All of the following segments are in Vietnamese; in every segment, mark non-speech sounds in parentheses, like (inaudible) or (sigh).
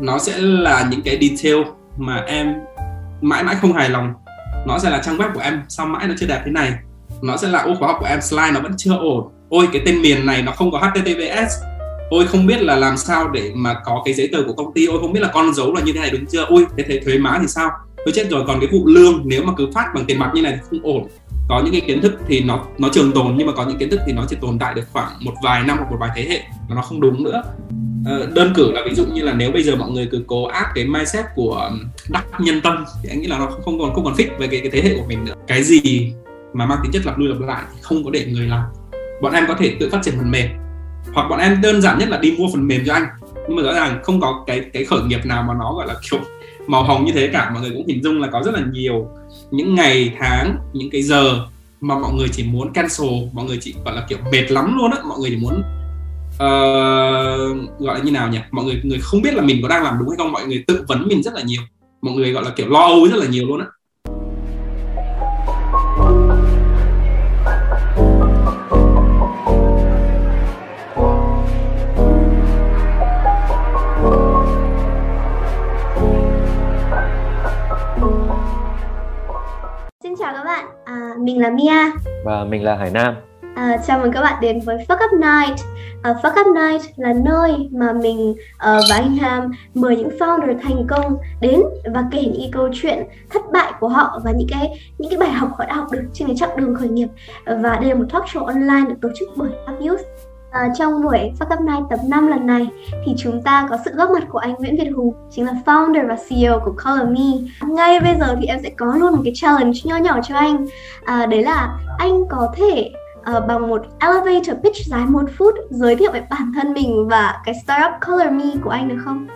nó sẽ là những cái detail mà em mãi mãi không hài lòng. Nó sẽ là trang web của em, sao mãi nó chưa đẹp thế này? Nó sẽ là ô khóa học của em, slide nó vẫn chưa ổn. Ôi, cái tên miền này nó không có https ôi, không biết là làm sao để mà có cái giấy tờ của công ty. Ôi, không biết là con dấu là như thế này đúng chưa? Ôi thế thế thuế má thì sao? Tôi chết rồi, còn cái vụ lương, nếu mà cứ phát bằng tiền mặt như này thì không ổn có những cái kiến thức thì nó nó trường tồn nhưng mà có những kiến thức thì nó chỉ tồn tại được khoảng một vài năm hoặc một vài thế hệ và nó không đúng nữa. Ờ, đơn cử là ví dụ như là nếu bây giờ mọi người cứ cố áp cái mindset của đắc nhân tâm thì anh nghĩ là nó không còn không còn fit về cái, cái thế hệ của mình nữa. Cái gì mà mang tính chất lặp đi lặp lại thì không có để người làm. Bọn em có thể tự phát triển phần mềm hoặc bọn em đơn giản nhất là đi mua phần mềm cho anh. Nhưng mà rõ ràng không có cái cái khởi nghiệp nào mà nó gọi là kiểu màu hồng như thế cả. Mọi người cũng hình dung là có rất là nhiều những ngày tháng những cái giờ mà mọi người chỉ muốn cancel mọi người chỉ gọi là kiểu mệt lắm luôn á mọi người chỉ muốn uh, gọi là như nào nhỉ? Mọi người người không biết là mình có đang làm đúng hay không mọi người tự vấn mình rất là nhiều. Mọi người gọi là kiểu lo âu rất là nhiều luôn á. Mình là Mia và mình là Hải Nam. À, chào mừng các bạn đến với Fuck Up Night. Uh, Fuck Up Night là nơi mà mình uh, và anh Nam mời những founder thành công đến và kể những câu chuyện thất bại của họ và những cái những cái bài học họ đã học được trên cái chặng đường khởi nghiệp. Và đây là một talk show online được tổ chức bởi Up À, trong buổi Fuck Up Night tập 5 lần này thì chúng ta có sự góp mặt của anh Nguyễn Việt Hùng chính là founder và CEO của Color Me. Ngay bây giờ thì em sẽ có luôn một cái challenge nho nhỏ cho anh. À, đấy là anh có thể uh, bằng một elevator pitch dài một phút giới thiệu về bản thân mình và cái startup Color Me của anh được không?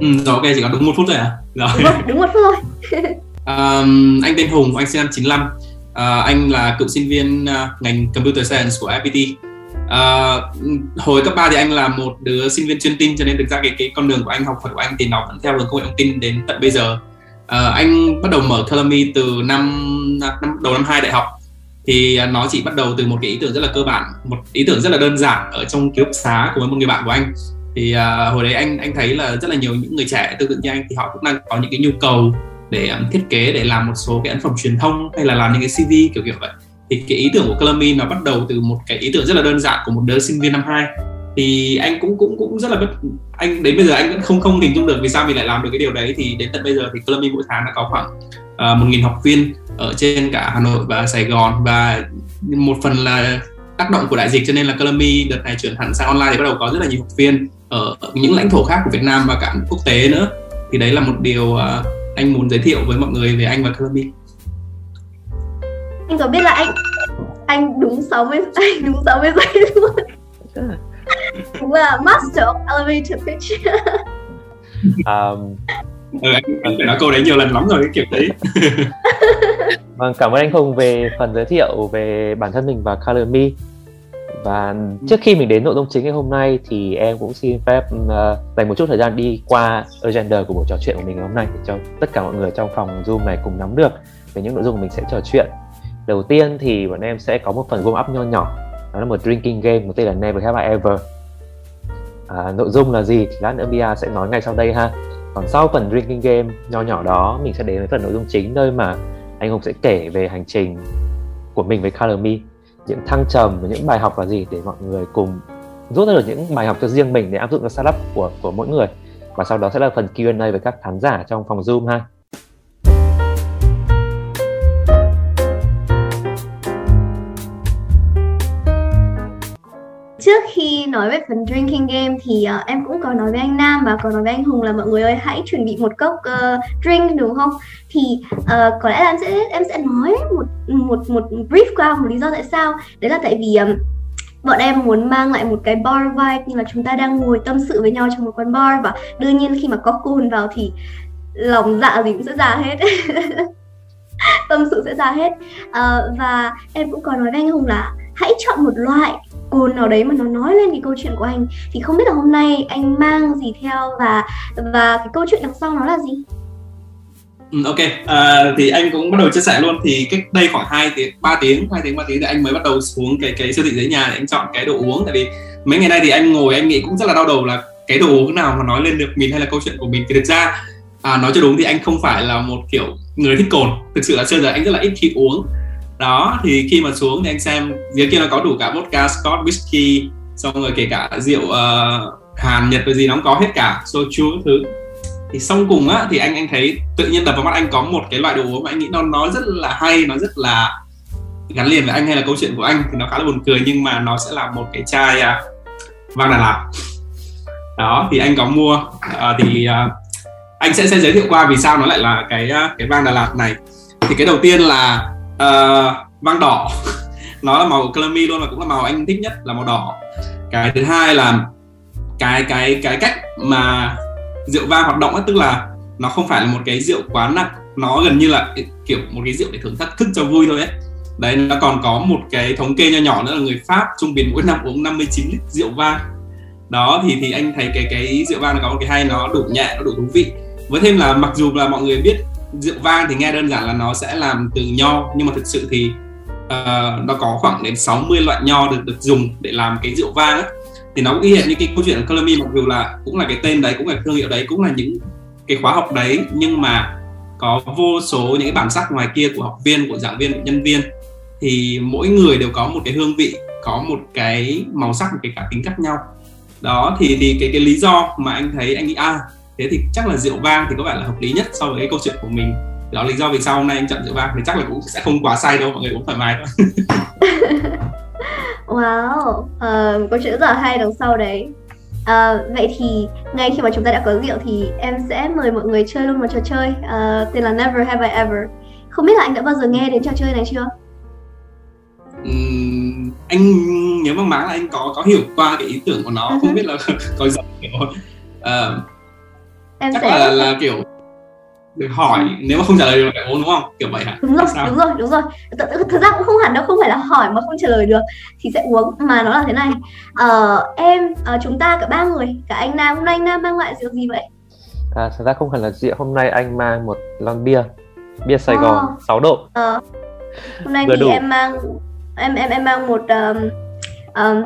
Ừ, rồi ok chỉ có đúng một phút thôi à? Rồi. Đúng, đúng một phút thôi. (laughs) um, anh tên Hùng, anh sinh năm 95. Uh, anh là cựu sinh viên uh, ngành Computer Science của FPT uh, hồi cấp 3 thì anh là một đứa sinh viên chuyên tin cho nên thực ra cái cái con đường của anh học thuật của anh thì nó vẫn theo hướng công nghệ thông tin đến tận bây giờ. Uh, anh bắt đầu mở Calamy từ năm, năm đầu năm hai đại học. Thì nó chỉ bắt đầu từ một cái ý tưởng rất là cơ bản một ý tưởng rất là đơn giản ở trong ký túc xá của một người bạn của anh. Thì uh, hồi đấy anh anh thấy là rất là nhiều những người trẻ tương tự như anh thì họ cũng đang có những cái nhu cầu để um, thiết kế để làm một số cái ấn phẩm truyền thông hay là làm những cái CV kiểu kiểu vậy thì cái ý tưởng của Columbine nó bắt đầu từ một cái ý tưởng rất là đơn giản của một đứa sinh viên năm 2 thì anh cũng cũng cũng rất là bất anh đến bây giờ anh vẫn không không hình dung được vì sao mình lại làm được cái điều đấy. Thì đến tận bây giờ thì Columbine mỗi tháng đã có khoảng ờ, một uh, nghìn học viên ở trên cả Hà Nội và Sài Gòn. Và một phần là tác động của đại dịch cho nên là Columbine đợt này chuyển hẳn sang online thì bắt đầu có rất là nhiều học viên ở những lãnh thổ khác của Việt Nam và cả quốc tế nữa. Thì đấy là một điều uh, anh muốn giới thiệu với mọi người về anh và Columbine anh có biết là anh anh đúng 60 (laughs) anh đúng 60 giây luôn. Đúng là master of elevator pitch. Um, ừ, anh phải nói câu đấy nhiều lần lắm rồi cái kiểu đấy. (laughs) Vâng cảm ơn anh Hùng về phần giới thiệu về bản thân mình và Color Me. Và trước khi mình đến nội dung chính ngày hôm nay thì em cũng xin phép uh, dành một chút thời gian đi qua agenda của buổi trò chuyện của mình ngày hôm nay để cho tất cả mọi người trong phòng Zoom này cùng nắm được về những nội dung mình sẽ trò chuyện đầu tiên thì bọn em sẽ có một phần warm up nho nhỏ. Đó là một drinking game có tên là Never Have I Ever. À, nội dung là gì thì lát nữa Bia sẽ nói ngay sau đây ha. Còn sau phần drinking game nho nhỏ đó mình sẽ đến với phần nội dung chính nơi mà anh Hùng sẽ kể về hành trình của mình với Color Me. Những thăng trầm và những bài học là gì để mọi người cùng rút ra được những bài học cho riêng mình để áp dụng cho startup của của mỗi người. Và sau đó sẽ là phần Q&A với các khán giả trong phòng Zoom ha. Trước khi nói về phần drinking game thì uh, em cũng có nói với anh Nam và có nói với anh Hùng là mọi người ơi hãy chuẩn bị một cốc uh, drink đúng không? Thì uh, có lẽ là em sẽ em sẽ nói một một một brief qua một lý do tại sao. Đấy là tại vì um, bọn em muốn mang lại một cái bar vibe như là chúng ta đang ngồi tâm sự với nhau trong một quán bar và đương nhiên khi mà có cồn vào thì lòng dạ gì cũng sẽ già hết (laughs) tâm sự sẽ ra hết uh, và em cũng có nói với anh Hùng là hãy chọn một loại cồn nào đấy mà nó nói lên cái câu chuyện của anh thì không biết là hôm nay anh mang gì theo và và cái câu chuyện đằng sau nó là gì? Ừ, ok, à, thì anh cũng bắt đầu chia sẻ luôn. Thì cách đây khoảng 2 tiếng, 3 tiếng, 2 tiếng 3 tiếng thì anh mới bắt đầu xuống cái cái siêu thị dưới nhà để anh chọn cái đồ uống. Tại vì mấy ngày nay thì anh ngồi anh nghĩ cũng rất là đau đầu là cái đồ uống nào mà nói lên được mình hay là câu chuyện của mình. Thì thực ra à, nói cho đúng thì anh không phải là một kiểu người thích cồn. Thực sự là xưa giờ anh rất là ít khi uống đó thì khi mà xuống thì anh xem dưới kia nó có đủ cả vodka scotch whisky xong rồi kể cả rượu uh, hàn nhật rồi gì nó cũng có hết cả soju thứ. Thì xong cùng á thì anh anh thấy tự nhiên đập vào mắt anh có một cái loại đồ uống mà anh nghĩ nó nó rất là hay nó rất là gắn liền với anh hay là câu chuyện của anh thì nó khá là buồn cười nhưng mà nó sẽ là một cái chai uh, vang Đà Lạt. Đó thì anh có mua uh, thì uh, anh sẽ, sẽ giới thiệu qua vì sao nó lại là cái cái vang Đà Lạt này. Thì cái đầu tiên là Ờ, uh, vang đỏ. (laughs) Nó là màu clammy luôn và cũng là màu anh thích nhất là màu đỏ. Cái thứ hai là cái cái cái cách mà rượu vang hoạt động ấy, tức là nó không phải là một cái rượu quá nặng. Nó gần như là kiểu một cái rượu để thưởng thức thức cho vui thôi ấy. Đấy nó còn có một cái thống kê nho nhỏ nữa là người pháp trung bình mỗi năm uống 59 lít rượu vang. Đó thì thì anh thấy cái cái rượu vang nó có một cái hay nó đủ nhẹ nó đủ thú vị. Với thêm là mặc dù là mọi người biết rượu vang thì nghe đơn giản là nó sẽ làm từ nho nhưng mà thực sự thì uh, nó có khoảng đến 60 loại nho được được dùng để làm cái rượu vang ấy. thì nó cũng y hệt như cái câu chuyện của Colombi mặc dù là cũng là cái tên đấy cũng là thương hiệu đấy cũng là những cái khóa học đấy nhưng mà có vô số những cái bản sắc ngoài kia của học viên của giảng viên của nhân viên thì mỗi người đều có một cái hương vị có một cái màu sắc một cái cá tính khác nhau đó thì thì cái cái lý do mà anh thấy anh nghĩ à thế thì chắc là rượu vang thì có vẻ là hợp lý nhất so với cái câu chuyện của mình. Đó lý do vì sao hôm nay anh chọn rượu vang thì chắc là cũng sẽ không quá say đâu mọi người cũng thoải mái thôi. (laughs) Wow uh, câu chuyện rất là hay đằng sau đấy. Uh, vậy thì ngay khi mà chúng ta đã có rượu thì em sẽ mời mọi người chơi luôn một trò chơi uh, tên là Never Have I Ever. Không biết là anh đã bao giờ nghe đến trò chơi này chưa? Uhm, anh nhớ mang máng là anh có có hiểu qua cái ý tưởng của nó không biết là (laughs) có giống kiểu uh, em chắc sẽ... là là kiểu được hỏi nếu mà không trả lời được phải uống đúng không? Kiểu vậy hả? Đúng rồi đúng rồi đúng rồi. Thực ra cũng không hẳn đâu không phải là hỏi mà không trả lời được thì sẽ uống mà nó là thế này. Ờ, em ờ, chúng ta cả ba người cả anh nam hôm nay anh nam mang loại rượu gì vậy? À thực ra không phải là rượu hôm nay anh mang một lon bia bia sài gòn ờ. 6 độ. Ờ. hôm nay Vừa thì đủ. em mang em em em mang một um, um,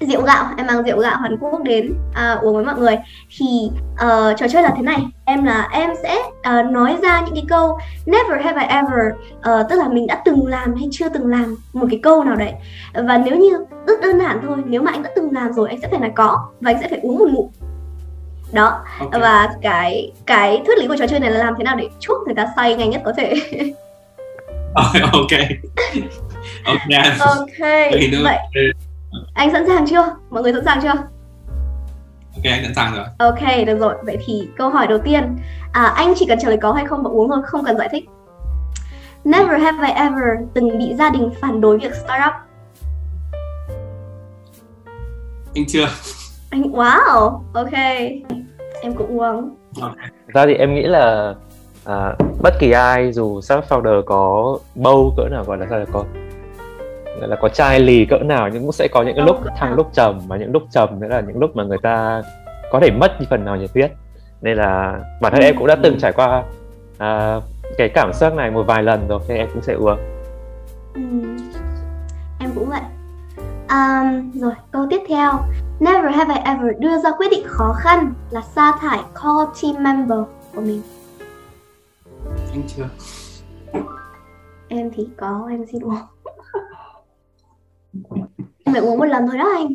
rượu gạo em mang rượu gạo Hàn Quốc đến à, uống với mọi người. Thì uh, trò chơi là thế này. Em là em sẽ uh, nói ra những cái câu never have I ever uh, tức là mình đã từng làm hay chưa từng làm một cái câu nào đấy. Và nếu như rất đơn giản thôi nếu mà anh đã từng làm rồi anh sẽ phải nói có và anh sẽ phải uống một ngụm. Đó okay. và cái cái thuyết lý của trò chơi này là làm thế nào để chúc người ta say nhanh nhất có thể. (laughs) (laughs) Ok. Ok. Ok. Vậy anh sẵn sàng chưa? Mọi người sẵn sàng chưa? Ok anh sẵn sàng rồi. Ok được rồi. Vậy thì câu hỏi đầu tiên. À, anh chỉ cần trả lời có hay không và uống thôi không cần giải thích. Never have I ever từng bị gia đình phản đối việc startup anh chưa? Anh wow ok. Em cũng uống. Okay. ra thì em nghĩ là à, bất kỳ ai dù startup founder có bâu cỡ nào gọi là sao là có gọi là có chai lì cỡ nào nhưng cũng sẽ có những cái lúc thăng lúc trầm và những lúc trầm nữa là những lúc mà người ta có thể mất đi phần nào nhiệt huyết. Nên là bản thân em cũng đã từng trải qua à, cái cảm giác này một vài lần rồi nên em cũng sẽ uống ừ. em cũng vậy. Um, rồi câu tiếp theo. Never have I ever đưa ra quyết định khó khăn là sa thải core team member của mình. Anh chưa? Em thì có em xin uống phải uống một lần thôi đó anh.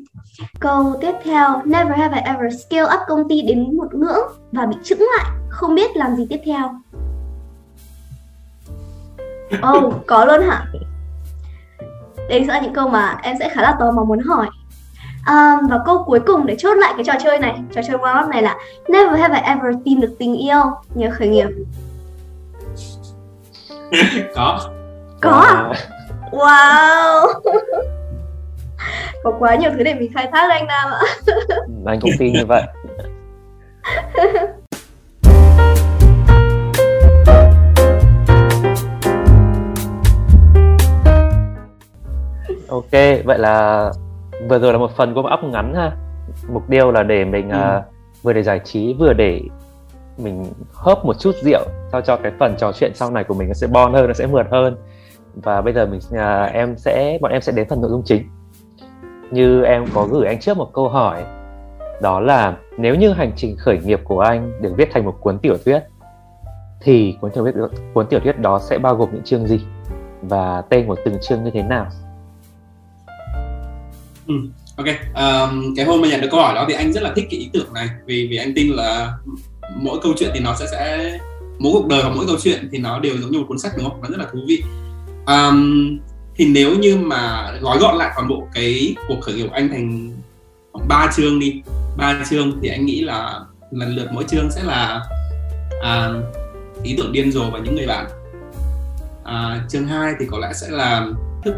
Câu tiếp theo never have I ever scale up công ty đến một ngưỡng và bị chững lại. Không biết làm gì tiếp theo. Oh có luôn hả? Đây sẽ là những câu mà em sẽ khá là tò mò muốn hỏi. Um, và câu cuối cùng để chốt lại cái trò chơi này trò chơi warm up này là never have I ever tìm được tình yêu nhờ khởi nghiệp. (laughs) Có. Có à? Wow (laughs) có quá nhiều thứ để mình khai thác anh Nam ạ. Ừ, anh cũng tin như vậy. Ok vậy là vừa rồi là một phần của ấp ngắn ha. Mục tiêu là để mình ừ. uh, vừa để giải trí vừa để mình hớp một chút rượu sao cho cái phần trò chuyện sau này của mình nó sẽ bon hơn nó sẽ mượt hơn. Và bây giờ mình uh, em sẽ bọn em sẽ đến phần nội dung chính như em có gửi anh trước một câu hỏi đó là nếu như hành trình khởi nghiệp của anh được viết thành một cuốn tiểu thuyết thì cuốn tiểu thuyết cuốn tiểu thuyết đó sẽ bao gồm những chương gì? Và tên của từng chương như thế nào? Ừ, ok. Um, cái hôm mà nhận được câu hỏi đó thì anh rất là thích cái ý tưởng này vì vì anh tin là mỗi câu chuyện thì nó sẽ sẽ mỗi cuộc đời và mỗi câu chuyện thì nó đều giống như một cuốn sách đúng không? Nó rất là thú vị. Um, thì nếu như mà gói gọn lại toàn bộ cái cuộc khởi nghiệp của anh thành khoảng ba chương đi ba chương thì anh nghĩ là lần lượt mỗi chương sẽ là à, ý tưởng điên rồ và những người bạn. À, chương 2 thì có lẽ sẽ là thức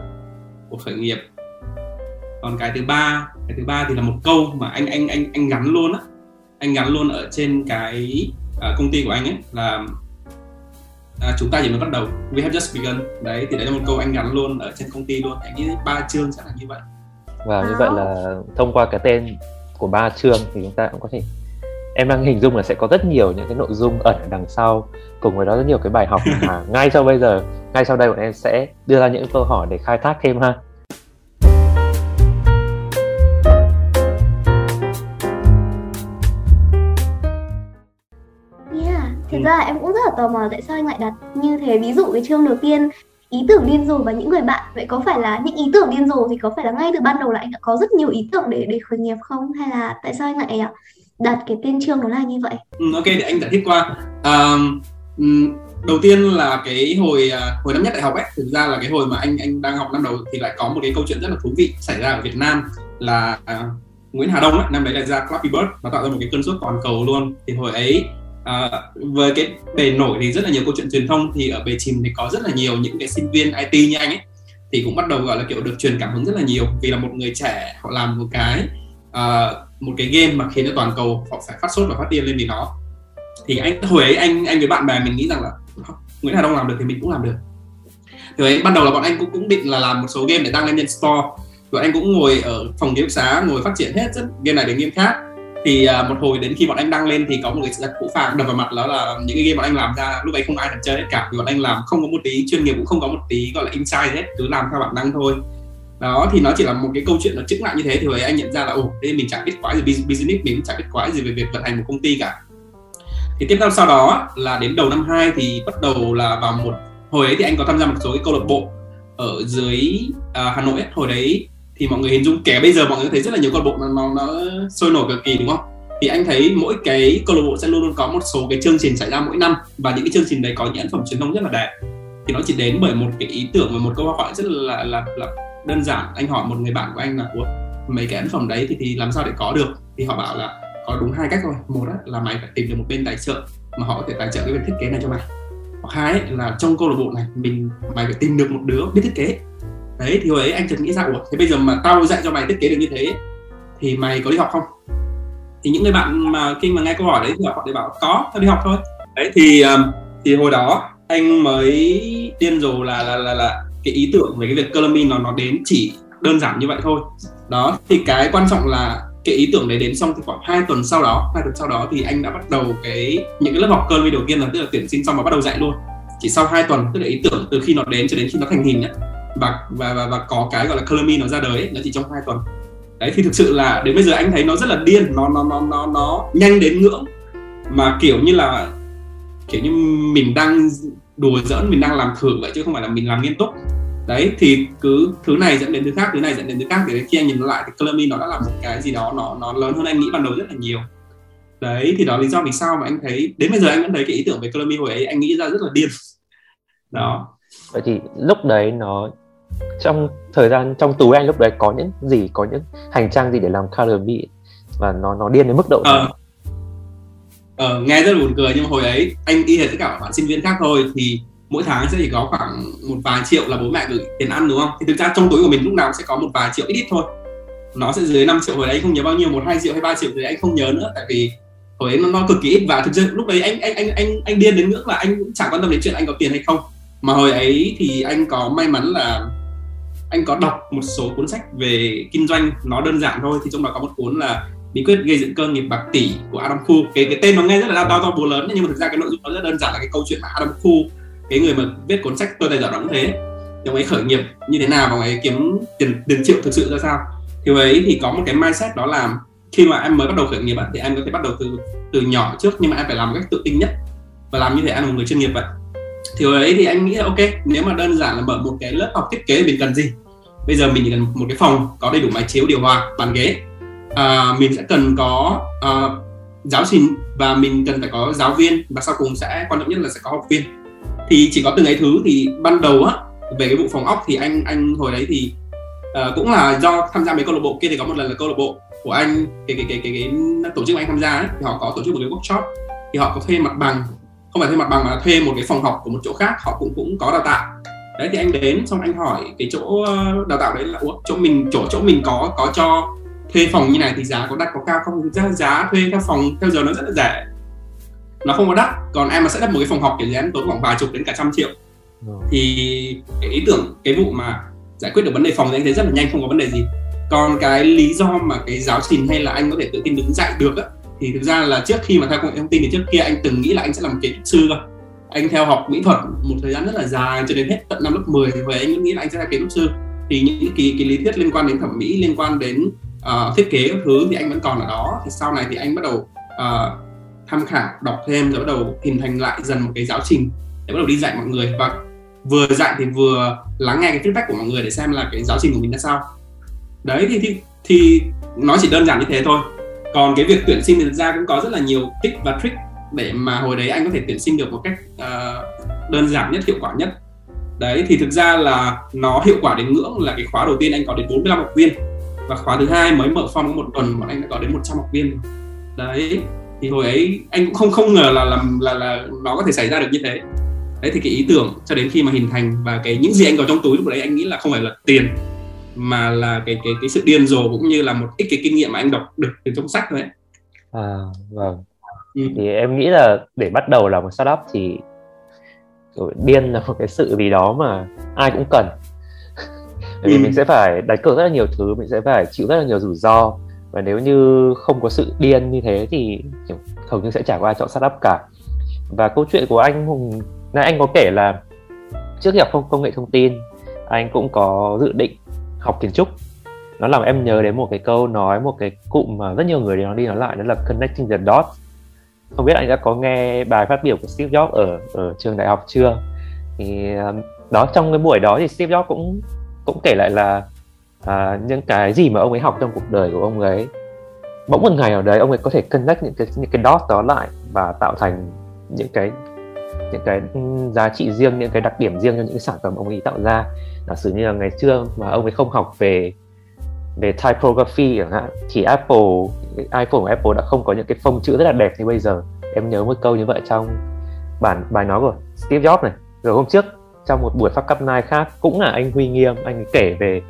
của khởi nghiệp. Còn cái thứ ba cái thứ ba thì là một câu mà anh anh anh anh gắn luôn á. Anh gắn luôn ở trên cái à, công ty của anh ấy là à, chúng ta chỉ mới bắt đầu. We have just begun. Đấy thì đấy là một câu anh gắn luôn ở trên công ty luôn. Anh nghĩ ba chương sẽ là như vậy. Và như vậy là thông qua cái tên của ba chương thì chúng ta cũng có thể em đang hình dung là sẽ có rất nhiều những cái nội dung ẩn ở đằng sau cùng với đó rất nhiều cái bài học mà (laughs) ngay sau bây giờ ngay sau đây bọn em sẽ đưa ra những câu hỏi để khai thác thêm ha thực ra em cũng rất là tò mò tại sao anh lại đặt như thế. Ví dụ cái chương đầu tiên ý tưởng điên rồ và những người bạn vậy có phải là những ý tưởng điên rồ thì có phải là ngay từ ban đầu là anh đã có rất nhiều ý tưởng để để khởi nghiệp không? Hay là tại sao anh lại à, đặt cái tên chương đó là như vậy? Ừ, ok để anh giải thích qua. Um, đầu tiên là cái hồi à, hồi năm nhất đại học ấy thực ra là cái hồi mà anh anh đang học năm đầu thì lại có một cái câu chuyện rất là thú vị xảy ra ở Việt Nam là uh, Nguyễn Hà Đông ấy, năm đấy là ra Flappy Bird và tạo ra một cái cơn sốt toàn cầu luôn. Thì hồi ấy à, với cái bề nổi thì rất là nhiều câu chuyện truyền thông thì ở bề chìm thì có rất là nhiều những cái sinh viên IT như anh ấy thì cũng bắt đầu gọi là kiểu được truyền cảm hứng rất là nhiều vì là một người trẻ họ làm một cái uh, một cái game mà khiến cho toàn cầu họ phải phát sốt và phát điên lên vì nó. Thì anh hồi ấy anh anh với bạn bè mình nghĩ rằng là Nguyễn Hà Đông làm được thì mình cũng làm được. Thì ấy ban đầu là bọn anh cũng cũng định là làm một số game để đăng lên trên store. Rồi anh cũng ngồi ở phòng ký túc xá ngồi phát triển hết rất game này đến game khác thì uh, một hồi đến khi bọn anh đăng lên thì có một cái sự thật phũ phàng đập vào mặt đó là những cái game bọn anh làm ra lúc ấy không ai thèm chơi hết cả vì bọn anh làm không có một tí chuyên nghiệp cũng không có một tí gọi là insight hết cứ làm theo bản năng thôi đó thì nó chỉ là một cái câu chuyện nó chứng lại như thế thì hồi anh nhận ra là ồ đây mình chẳng biết quá gì business mình cũng chẳng biết quá gì về việc vận hành một công ty cả thì tiếp theo sau đó là đến đầu năm 2 thì bắt đầu là vào một hồi ấy thì anh có tham gia một số cái câu lạc bộ ở dưới uh, Hà Nội ấy. hồi đấy thì mọi người hình dung kẻ bây giờ mọi người thấy rất là nhiều câu lạc bộ nó, nó nó sôi nổi cực kỳ đúng không? Thì anh thấy mỗi cái câu lạc bộ sẽ luôn luôn có một số cái chương trình xảy ra mỗi năm và những cái chương trình đấy có những ấn phẩm truyền thông rất là đẹp. Thì nó chỉ đến bởi một cái ý tưởng và một câu hỏi rất là là là đơn giản. Anh hỏi một người bạn của anh là ủa mấy cái ấn phẩm đấy thì thì làm sao để có được? Thì họ bảo là có đúng hai cách thôi. Một là mày phải tìm được một bên tài trợ mà họ có thể tài trợ cái việc thiết kế này cho mày. Hoặc hai là trong câu lạc bộ này mình mày phải tìm được một đứa biết thiết kế đấy thì hồi ấy anh chợt nghĩ ra ủa thế bây giờ mà tao dạy cho mày thiết kế được như thế thì mày có đi học không? Thì những người bạn mà khi mà nghe câu hỏi đấy thì họ đều bảo có tao đi học thôi. Đấy thì ờ, thì hồi đó anh mới điên rồ là là là là cái ý tưởng về cái việc Color nó nó đến chỉ đơn giản như vậy thôi. Đó thì cái quan trọng là cái ý tưởng đấy đến xong thì khoảng 2 tuần sau đó hai tuần sau đó thì anh đã bắt đầu cái những cái lớp học Color đầu tiên là tức là tuyển sinh xong và bắt đầu dạy luôn. Chỉ sau 2 tuần tức là ý tưởng từ khi nó đến cho đến khi nó thành hình ấy, và và và, và có cái gọi là Color nó ra đời ấy, nó chỉ trong hai tuần. Đấy thì thực sự là đến bây giờ anh thấy nó rất là điên nó nó nó nó nó nhanh đến ngưỡng mà kiểu như là kiểu như mình đang đùa giỡn mình đang làm thử vậy chứ không phải là mình làm nghiêm túc. Đấy thì cứ thứ này dẫn đến thứ khác thứ này dẫn đến thứ khác để khi anh nhìn lại thì Clemmy nó đã làm một cái gì đó nó nó lớn hơn anh nghĩ ban đầu rất là nhiều. Đấy thì đó lý do vì sao mà anh thấy đến bây giờ anh vẫn thấy cái ý tưởng về Clemmy hồi ấy anh nghĩ ra rất là điên. Đó. Vậy thì lúc đấy nó trong thời gian trong túi anh lúc đấy có những gì có những hành trang gì để làm color me và nó nó điên đến mức độ ờ, ờ, nghe rất là buồn cười nhưng hồi ấy anh y hệt tất cả bạn sinh viên khác thôi thì mỗi tháng sẽ chỉ có khoảng một vài triệu là bố mẹ gửi tiền ăn đúng không? Thì thực ra trong túi của mình lúc nào sẽ có một vài triệu ít ít thôi. Nó sẽ dưới 5 triệu hồi đấy anh không nhớ bao nhiêu một hai triệu hay ba triệu thì anh không nhớ nữa tại vì hồi ấy nó, nó cực kỳ ít. Và thực sự lúc đấy anh anh anh anh anh điên đến ngưỡng là anh cũng chẳng quan tâm đến chuyện anh có tiền hay không. Mà hồi ấy thì anh có may mắn là anh có đọc một số cuốn sách về kinh doanh nó đơn giản thôi, thì trong đó có một cuốn là bí quyết gây dựng cơ nghiệp bạc tỷ của Adam Khu. Cái cái tên nó nghe rất là đau to bố lớn, nhưng mà thực ra cái nội dung nó rất đơn giản là cái câu chuyện mà Adam Khu, cái người mà viết cuốn sách tôi tài giỏi đóng thế. Thì ông ấy khởi nghiệp như thế nào và ông ấy kiếm tiền tiền triệu thực sự ra sao? Thì ấy thì có một cái mindset đó là khi mà em mới bắt đầu khởi nghiệp thì em có thể bắt đầu từ từ nhỏ trước, nhưng mà em phải làm một cách tự tin nhất và làm như thế em là một người chuyên nghiệp vậy. Thì hồi ấy thì anh nghĩ là ok, nếu mà đơn giản là mở một cái lớp học thiết kế mình cần gì bây giờ mình chỉ cần một cái phòng có đầy đủ máy chiếu điều hòa bàn ghế. À, mình sẽ cần có à, giáo trình và mình cần phải có giáo viên và sau cùng sẽ quan trọng nhất là sẽ có học viên. Thì chỉ có từng ấy thứ thì ban đầu á về cái vụ phòng ốc thì anh anh hồi đấy thì uh, cũng là do tham gia mấy câu lạc bộ kia thì có một lần là câu lạc bộ của anh cái cái cái cái, cái, cái tổ chức mà anh tham gia ấy, thì họ có tổ chức một cái workshop thì họ có thuê mặt bằng. Không phải thuê mặt bằng mà thuê một cái phòng học của một chỗ khác họ cũng cũng có đào tạo đấy thì anh đến xong anh hỏi cái chỗ ờ, đào tạo đấy là chỗ mình chỗ chỗ mình có có cho thuê phòng như này thì giá có đắt có cao không? Thực ra giá thuê các phòng theo giờ nó rất là rẻ. Nó không có đắt còn em mà sẽ đắp một cái phòng học kiểu gì em tốn khoảng vài chục đến cả trăm triệu. Ừ. thì cái ý tưởng cái vụ mà giải quyết được vấn đề phòng thì anh thấy rất là nhanh không có vấn đề gì. Còn cái lý do mà cái giáo trình hay là anh có thể tự tin đứng dạy được á thì thực ra là trước khi mà theo công nghệ thông tin thì trước kia anh từng nghĩ là anh sẽ làm kiến trúc sư cơ anh theo học mỹ thuật một thời gian rất là dài cho đến hết tận năm lớp 10 thì anh nghĩ là anh sẽ là kiến trúc sư. Thì những cái, cái lý thuyết liên quan đến thẩm mỹ liên quan đến uh, thiết kế các thứ thì anh vẫn còn ở đó. Thì sau này thì anh bắt đầu uh, tham khảo đọc thêm rồi bắt đầu hình thành lại dần một cái giáo trình để bắt đầu đi dạy mọi người. Và vừa dạy thì vừa lắng nghe cái feedback của mọi người để xem là cái giáo trình của mình ra sao. Đấy thì thì, thì nó chỉ đơn giản như thế thôi. Còn cái việc tuyển sinh thì thực ra cũng có rất là nhiều tip và trick để mà hồi đấy anh có thể tuyển sinh được một cách uh, đơn giản nhất hiệu quả nhất. Đấy thì thực ra là nó hiệu quả đến ngưỡng là cái khóa đầu tiên anh có đến 45 học viên. Và khóa thứ hai mới mở form có một tuần bọn anh đã có đến 100 học viên đấy thì hồi ấy anh cũng không không ngờ là là là, là nó có thể xảy ra được như thế. Đấy thì cái ý tưởng cho đến khi mà hình thành và cái những gì anh có trong túi lúc đấy anh nghĩ là không phải là tiền mà là cái cái cái sự điên rồ cũng như là một ít cái kinh nghiệm mà anh đọc được từ trong sách thôi ấy. à vâng ừ. thì em nghĩ là để bắt đầu là một startup thì điên là một cái sự gì đó mà ai cũng cần. (laughs) Bởi vì ừ. mình sẽ phải đánh cược rất là nhiều thứ mình sẽ phải chịu rất là nhiều rủi ro. Và nếu như không có sự điên như thế thì hầu như sẽ chả có ai chọn startup cả. Và câu chuyện của anh hùng nãy anh có kể là trước khi học công, công nghệ thông tin anh cũng có dự định học kiến trúc. Nó làm em nhớ đến một cái câu nói một cái cụm mà rất nhiều người nói đi nói lại đó là connecting the dots không biết anh đã có nghe bài phát biểu của Steve Jobs ở ở trường đại học chưa? Thì ờ, đó trong cái buổi đó thì Steve Jobs cũng cũng kể lại là à, những cái gì mà ông ấy học trong cuộc đời của ông ấy. Bỗng một ngày nào đấy ông ấy có thể connect những cái những cái dot đó lại và tạo thành những cái những cái ừ, giá trị riêng những cái đặc điểm riêng cho những cái sản phẩm ông ấy tạo ra. Giả sử như là ngày xưa mà ông ấy không học về về typography chẳng hạn thì Apple iPhone của Apple đã không có những cái phông chữ rất là đẹp như bây giờ. Em nhớ một câu như vậy trong bản bài nói của Steve Jobs này. Rồi hôm trước trong một buổi phát cấp nai khác cũng là anh Huy Nghiêm anh ấy kể về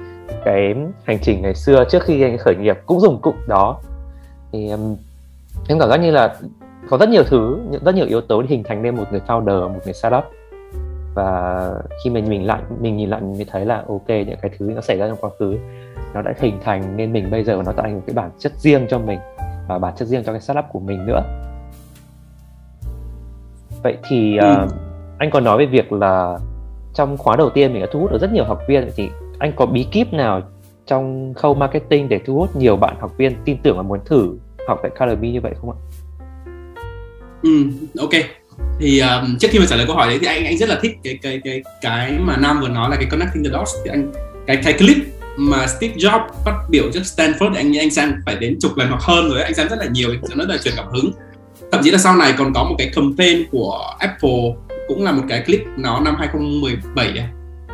cái hành trình ngày xưa trước khi anh khởi nghiệp cũng dùng cụm đó. Thì em, em cảm giác như là có rất nhiều thứ rất nhiều yếu tố để hình thành nên một người founder một người startup. Và khi mình mình lại mình nhìn lại mình thấy là ok những cái thứ nó xảy ra trong quá khứ nó đã hình thành nên mình bây giờ nó tạo thành một cái bản chất riêng cho mình và bản chất riêng cho cái startup của mình nữa vậy thì ừ. uh, anh còn nói về việc là trong khóa đầu tiên mình đã thu hút được rất nhiều học viên thì anh có bí kíp nào trong khâu marketing để thu hút nhiều bạn học viên tin tưởng và muốn thử học tại Academy như vậy không ạ? Ừ, ok. Thì um, trước khi mà trả lời câu hỏi đấy thì anh anh rất là thích cái cái cái cái mà Nam vừa nói là cái connecting the dots thì anh cái cái clip mà Steve Jobs phát biểu trước Stanford anh anh xem phải đến chục lần hoặc hơn rồi anh xem rất là nhiều cho nó là truyền cảm hứng. Thậm chí là sau này còn có một cái campaign của Apple cũng là một cái clip nó năm 2017 đấy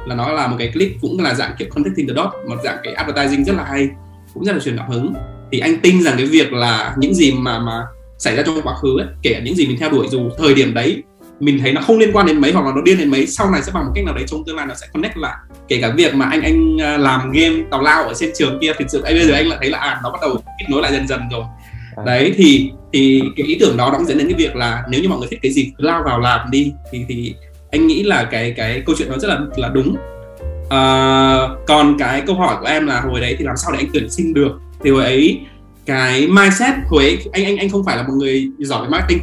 là nó là một cái clip cũng là dạng kiểu connecting the dot một dạng cái advertising rất là hay cũng rất là truyền cảm hứng. Thì anh tin rằng cái việc là những gì mà mà xảy ra trong quá khứ ấy, kể cả những gì mình theo đuổi dù thời điểm đấy mình thấy nó không liên quan đến mấy hoặc là nó điên đến mấy sau này sẽ bằng một cách nào đấy trong tương lai nó sẽ connect lại. Kể cả việc mà anh anh à, làm game tào lao ở trên trường kia thực sự anh bây giờ anh lại thấy là à nó bắt đầu kết nối lại dần dần rồi. À. đấy thì thì cái ý tưởng đó nó dẫn đến cái việc là nếu như mọi người thích cái gì cứ lao vào làm đi thì thì anh nghĩ là cái cái câu chuyện nó rất là là đúng. À, còn cái câu hỏi của em là hồi đấy thì làm sao để anh tuyển sinh được? Thì hồi ấy cái mindset hồi ấy anh anh anh không phải là một người giỏi về marketing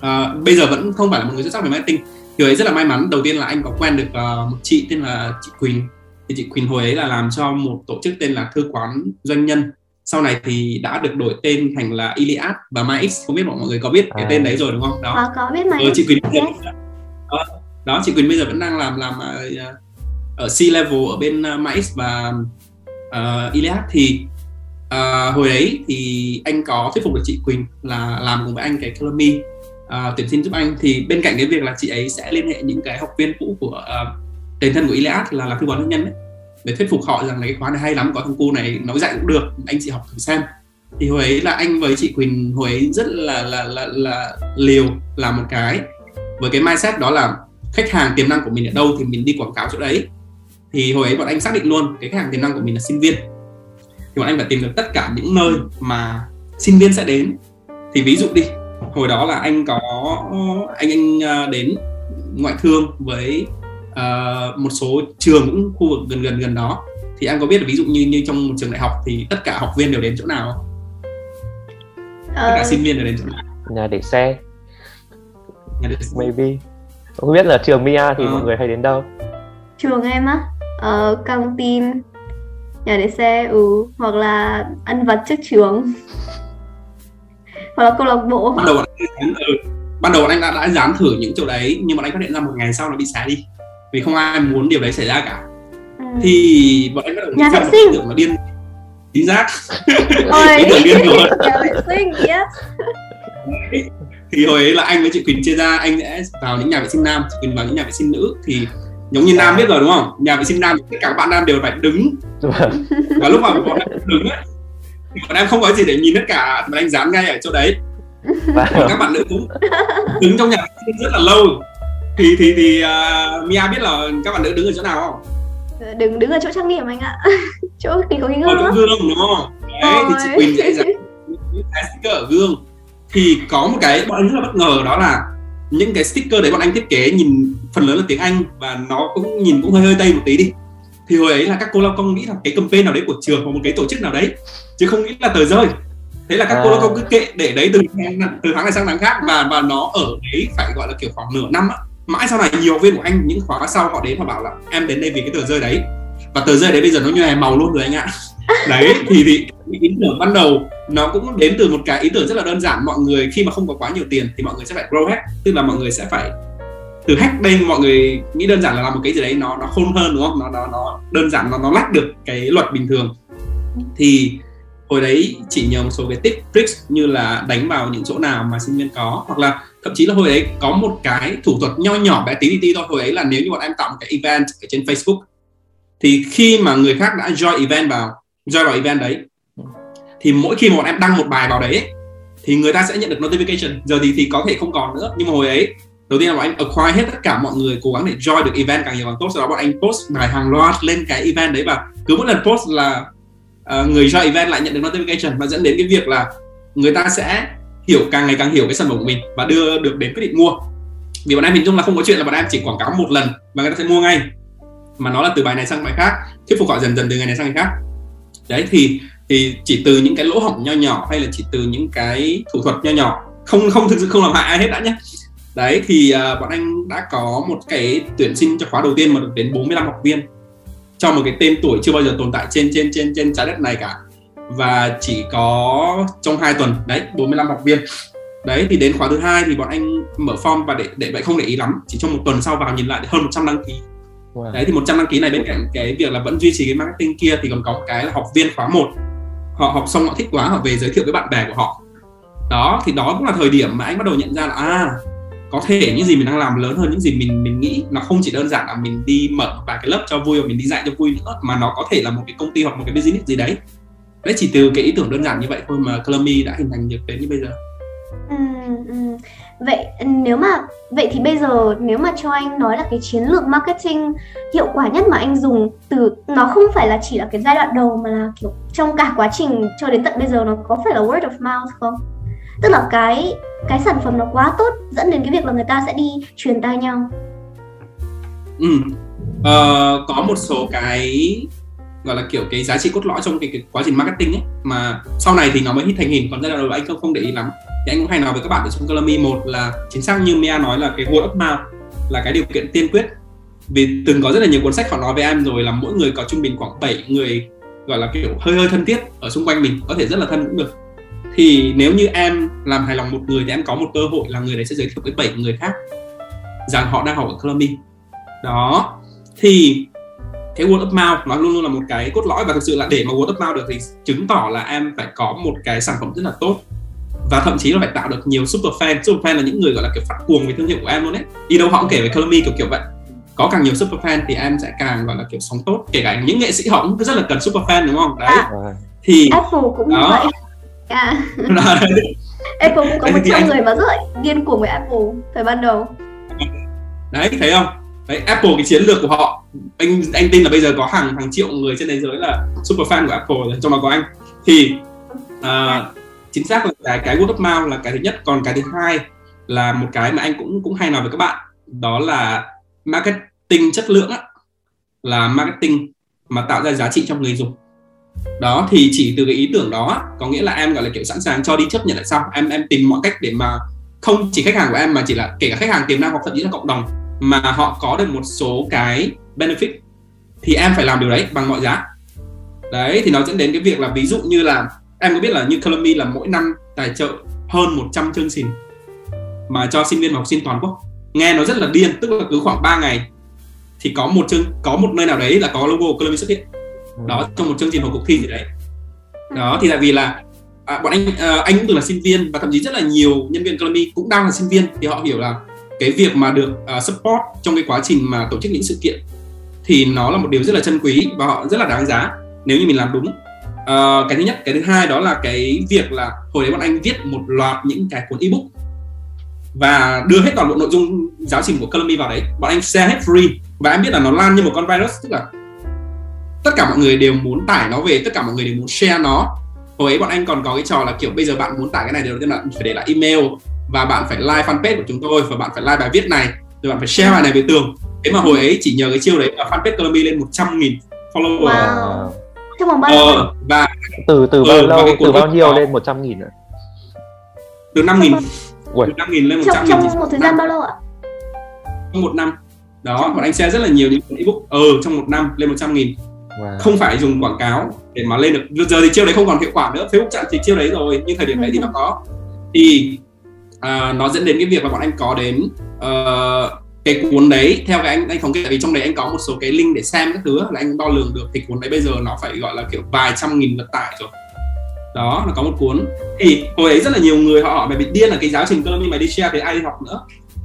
à, bây giờ vẫn không phải là một người xuất sắc về marketing. Thì ấy rất là may mắn. Đầu tiên là anh có quen được uh, một chị tên là chị Quỳnh. Thì chị Quỳnh hồi ấy là làm cho một tổ chức tên là thư quán doanh nhân. Sau này thì đã được đổi tên thành là Iliad và MyX không biết mọi người có biết cái à. tên đấy rồi đúng không? Đó. Có có biết MyX ờ, chị Quỳnh yes. đó, đó chị Quỳnh bây giờ vẫn đang làm làm uh, ở C level ở bên uh, MyX và uh, Iliad. Thì uh, hồi đấy thì anh có thuyết phục được chị Quỳnh là làm cùng với anh cái Academy uh, tuyển sinh giúp anh. Thì bên cạnh cái việc là chị ấy sẽ liên hệ những cái học viên cũ của ờ, uh, tiền thân của Iliad là làm tư vấn hôn nhân ấy để thuyết phục họ rằng là cái khóa này hay lắm có thằng cô này nói dạy cũng được anh chị học thử xem. Thì hồi ấy là anh với chị Quỳnh hồi ấy rất là là là là liều làm một cái. Với cái mindset đó là khách hàng tiềm năng của mình ở đâu thì mình đi quảng cáo chỗ đấy. Thì hồi ấy bọn anh xác định luôn cái khách hàng tiềm năng của mình là sinh viên. Thì bọn anh phải tìm được tất cả những nơi mà sinh viên sẽ đến. Thì ví dụ đi hồi đó là anh có anh anh à, đến ngoại thương với uh, một số trường cũng khu vực gần gần gần đó thì anh có biết là ví dụ như như trong một trường đại học thì tất cả học viên đều đến chỗ nào không? tất cả ờ. sinh viên đều đến chỗ nào nhà để xe nhà để xe. maybe không biết là trường Mia thì uh. mọi người hay đến đâu trường em á ở uh, căng tin nhà để xe ừ hoặc là ăn vặt trước trường hoặc là câu lạc bộ. Ban đầu anh, ừ, ban đầu anh đã đã dám thử những chỗ đấy nhưng mà anh phát hiện ra một ngày sau nó bị xé đi vì không ai muốn điều đấy xảy ra cả. Ừ. thì bọn anh bắt đầu nhà vệ sinh. tưởng là điên. Chính xác. (laughs) Ý tưởng điên rồi nhà vệ sinh yes. Thì hồi ấy là anh với chị Quỳnh chia ra anh sẽ vào những nhà vệ sinh nam chị Quỳnh vào những nhà vệ sinh nữ. Thì giống như nam biết rồi đúng không? Nhà vệ sinh nam tất cả các bạn nam đều phải đứng. Và lúc mà bọn em đứng ấy bọn em không có gì để nhìn tất cả bọn anh dán ngay ở chỗ đấy. Và các bạn nữ cũng đứng trong nhà vệ sinh rất là lâu. Thì thì thì uh, Mia biết là các bạn nữ đứng ở chỗ nào không? Đừng đứng ở chỗ trang điểm anh ạ. (laughs) Chỗ thì có cái gương ở chỗ gương đúng không? Đấy thì chị Quỳnh sẽ dán sticker ở gương. Thì có một cái bọn anh rất là bất ngờ đó là những cái sticker đấy bọn anh thiết kế nhìn phần lớn là tiếng Anh và nó cũng nhìn cũng hơi hơi tây một tí đi. Thì hồi ấy là các cô lao công nghĩ là cái campaign nào đấy của trường hoặc một cái tổ chức nào đấy chứ không nghĩ là tờ rơi. Thế là các à. cô lao công cứ kệ để đấy từ từ tháng này sang tháng khác và và nó ở đấy phải gọi là kiểu khoảng nửa năm á. Mãi sau này nhiều viên của anh những khóa sau họ đến họ bảo là em đến đây vì cái tờ rơi đấy. Và tờ rơi đấy bây giờ nó như này màu luôn rồi anh ạ. (laughs) Đấy thì thì ý tưởng ban đầu nó cũng đến từ một cái ý tưởng rất là đơn giản. Mọi người khi mà không có quá nhiều tiền thì mọi người sẽ phải grow hack tức là mọi người sẽ phải từ hack đây mọi người nghĩ đơn giản là làm một cái gì đấy nó nó khôn hơn đúng không? Nó nó nó đơn giản nó nó lách được cái luật bình thường. Thì hồi đấy chỉ nhờ một số cái tip, tricks như là đánh vào những chỗ nào mà sinh viên có, hoặc là thậm chí là hồi đấy có một cái thủ thuật nho nhỏ bé tí tí thôi. Hồi ấy là nếu như bọn em tạo một cái event ở trên Facebook, thì khi mà người khác đã join event vào, join vào event đấy, thì mỗi khi mà bọn em đăng một bài vào đấy thì người ta sẽ nhận được notification. Giờ thì thì có thể không còn nữa. Nhưng mà hồi ấy đầu tiên là bọn anh acquire hết tất cả mọi người cố gắng để join được event càng nhiều càng tốt. Sau đó bọn anh post bài hàng loạt lên cái event đấy và cứ mỗi lần post là uh, người join event lại nhận được notification và dẫn đến cái việc là người ta sẽ hiểu càng ngày càng hiểu cái sản phẩm của mình và đưa được đến quyết định mua. Vì bọn em hình dung là không có chuyện là bọn em chỉ quảng cáo một lần và người ta sẽ mua ngay mà nó là từ bài này sang bài khác thuyết phục họ dần dần từ ngày này sang ngày khác. Đấy thì thì chỉ từ những cái lỗ hổng nho nhỏ hay là chỉ từ những cái thủ thuật nho nhỏ không không thực sự không làm hại ai hết đã nhé đấy thì uh, bọn anh đã có một cái tuyển sinh cho khóa đầu tiên mà được đến 45 học viên cho một cái tên tuổi chưa bao giờ tồn tại trên trên trên trên trái đất này cả. Và chỉ có trong 2 tuần đấy 45 học viên. Đấy thì đến khóa thứ hai thì bọn anh mở form và để để vậy không để ý lắm. Chỉ trong một tuần sau vào nhìn lại hơn 100 đăng ký. Wow. đấy thì 100 đăng ký này bên cạnh cái việc là vẫn duy trì cái marketing kia thì còn có cái là học viên khóa 1 họ học xong họ thích quá họ về giới thiệu với bạn bè của họ. Đó thì đó cũng là thời điểm mà anh bắt đầu nhận ra là à có thể những gì mình đang làm lớn hơn những gì mình mình nghĩ. Nó không chỉ đơn giản là mình đi mở vài cái lớp cho vui và mình đi dạy cho vui nữa mà nó có thể là một cái công ty hoặc một cái business gì đấy. Đấy chỉ từ cái ý tưởng đơn giản như vậy thôi mà Clammy đã hình thành được đến như bây giờ. Ừ, ừ. vậy nếu mà vậy thì bây giờ nếu mà cho anh nói là cái chiến lược marketing hiệu quả nhất mà anh dùng từ nó không phải là chỉ là cái giai đoạn đầu mà là kiểu trong cả quá trình cho đến tận bây giờ nó có phải là word of mouth không? Tức là cái cái sản phẩm nó quá tốt dẫn đến cái việc là người ta sẽ đi truyền tai nhau. Ừ. Ờ, có một số cái gọi là kiểu cái giá trị cốt lõi trong cái, cái quá trình marketing ấy mà sau này thì nó mới hít thành hình còn giai đoạn đầu anh không không để ý lắm. Thì anh cũng hay nói với các bạn ở trong Colamy e một là chính xác như Mia nói là cái word of mouth là cái điều kiện tiên quyết. Vì từng có rất là nhiều cuốn sách họ nói với em rồi là mỗi người có trung bình khoảng 7 người gọi là kiểu hơi hơi thân thiết ở xung quanh mình có thể rất là thân cũng được thì nếu như em làm hài lòng một người thì em có một cơ hội là người đấy sẽ giới thiệu với bảy người khác rằng họ đang học ở Columbia. Đó. Thì cái word of mouth nó luôn luôn là một cái cốt lõi và thực sự là để mà word of mouth được thì chứng tỏ là em phải có một cái sản phẩm rất là tốt và thậm chí là phải tạo được nhiều super fan. Super fan là những người gọi là kiểu phát cuồng về thương hiệu của em luôn đấy đi đâu họ cũng kể về Columbia kiểu kiểu vậy. Có càng nhiều super fan thì em sẽ càng gọi là kiểu sống tốt. Kể cả những nghệ sĩ họ cũng rất là cần super fan đúng không? Đấy. À, thì Apple cũng như vậy à. (laughs) Apple cũng có một trăm anh... người mà rất là điên cuồng với Apple thời ban đầu. Đấy thấy không? Đấy Apple cái chiến lược của họ anh anh tin là bây giờ có hàng hàng triệu người trên thế giới là super fan của Apple rồi trong đó có anh. Thì uh, chính xác là cái cái word of mouth là cái thứ nhất còn cái thứ hai là một cái mà anh cũng cũng hay nói với các bạn đó là marketing chất lượng á là marketing mà tạo ra giá trị cho người dùng đó, thì chỉ từ cái ý tưởng đó, có nghĩa là em, gọi là, kiểu, sẵn sàng cho đi chấp nhận lại sau em em tìm mọi cách để mà không chỉ khách hàng của em mà chỉ là kể cả khách hàng tiềm năng hoặc thậm chí là cộng đồng mà họ có được một số cái benefit, thì em phải làm điều đấy bằng mọi giá. Đấy, thì nó dẫn đến cái việc là ví dụ như là, em có biết là như Columbia là mỗi năm tài trợ hơn 100 chương trình mà cho sinh viên và học sinh toàn quốc. Nghe nó rất là điên, tức là cứ khoảng 3 ngày thì có một chương, có một nơi nào đấy là có logo của Columbia xuất hiện đó trong một chương trình hoặc cuộc thi gì đấy. Đó thì tại vì là à, bọn anh à, anh cũng từng là sinh viên và thậm chí rất là nhiều nhân viên Columbia cũng đang là sinh viên thì họ hiểu là cái việc mà được uh, support trong cái quá trình mà tổ chức những sự kiện thì nó là một điều rất là chân quý và họ rất là đáng giá nếu như mình làm đúng. Uh, cái thứ nhất cái thứ hai đó là cái việc là hồi đấy bọn anh viết một loạt những cái cuốn ebook và đưa hết toàn bộ nội dung giáo trình của Columbia vào đấy. Bọn anh share hết free và em biết là nó lan như một con virus tức là tất cả mọi người đều muốn tải nó về tất cả mọi người đều muốn share nó. Hồi ấy bọn anh còn có cái trò là kiểu bây giờ bạn muốn tải cái này đầu tiên là phải để lại email và bạn phải like fanpage của chúng tôi và bạn phải like bài viết này rồi bạn phải share bài này về tường. Thế mà hồi ấy chỉ nhờ cái chiêu đấy mà fanpage Columbia lên 100 nghìn follower. Wow. trong vòng bao lâu ờ, và từ từ bao ừ, lâu từ bao nhiêu đó, lên 100 nghìn nữa từ 5 nghìn. Từ 5 nghìn lên 100 trong, nghìn. trong một thời gian bao lâu ạ? Trong một năm. Đó bọn anh share rất là nhiều những ebook. Ờ ừ, trong một năm lên 100 nghìn wow. không phải dùng quảng cáo để mà lên được. Giờ thì chiêu đấy không còn hiệu quả nữa. Facebook chặn thì chiêu đấy rồi nhưng thời điểm đấy thì nó có. Thì uh, nó dẫn đến cái việc là bọn anh có đến uh, cái cuốn đấy theo cái anh anh thống kê tại vì trong đấy anh có một số cái link để xem các thứ là anh đo lường được. Thì cuốn đấy bây giờ nó phải gọi là kiểu vài trăm nghìn lượt tải rồi. Đó nó có một cuốn. Thì hồi ấy rất là nhiều người họ hỏi mày bị điên là cái giáo trình Columbia mày đi share thì ai đi học nữa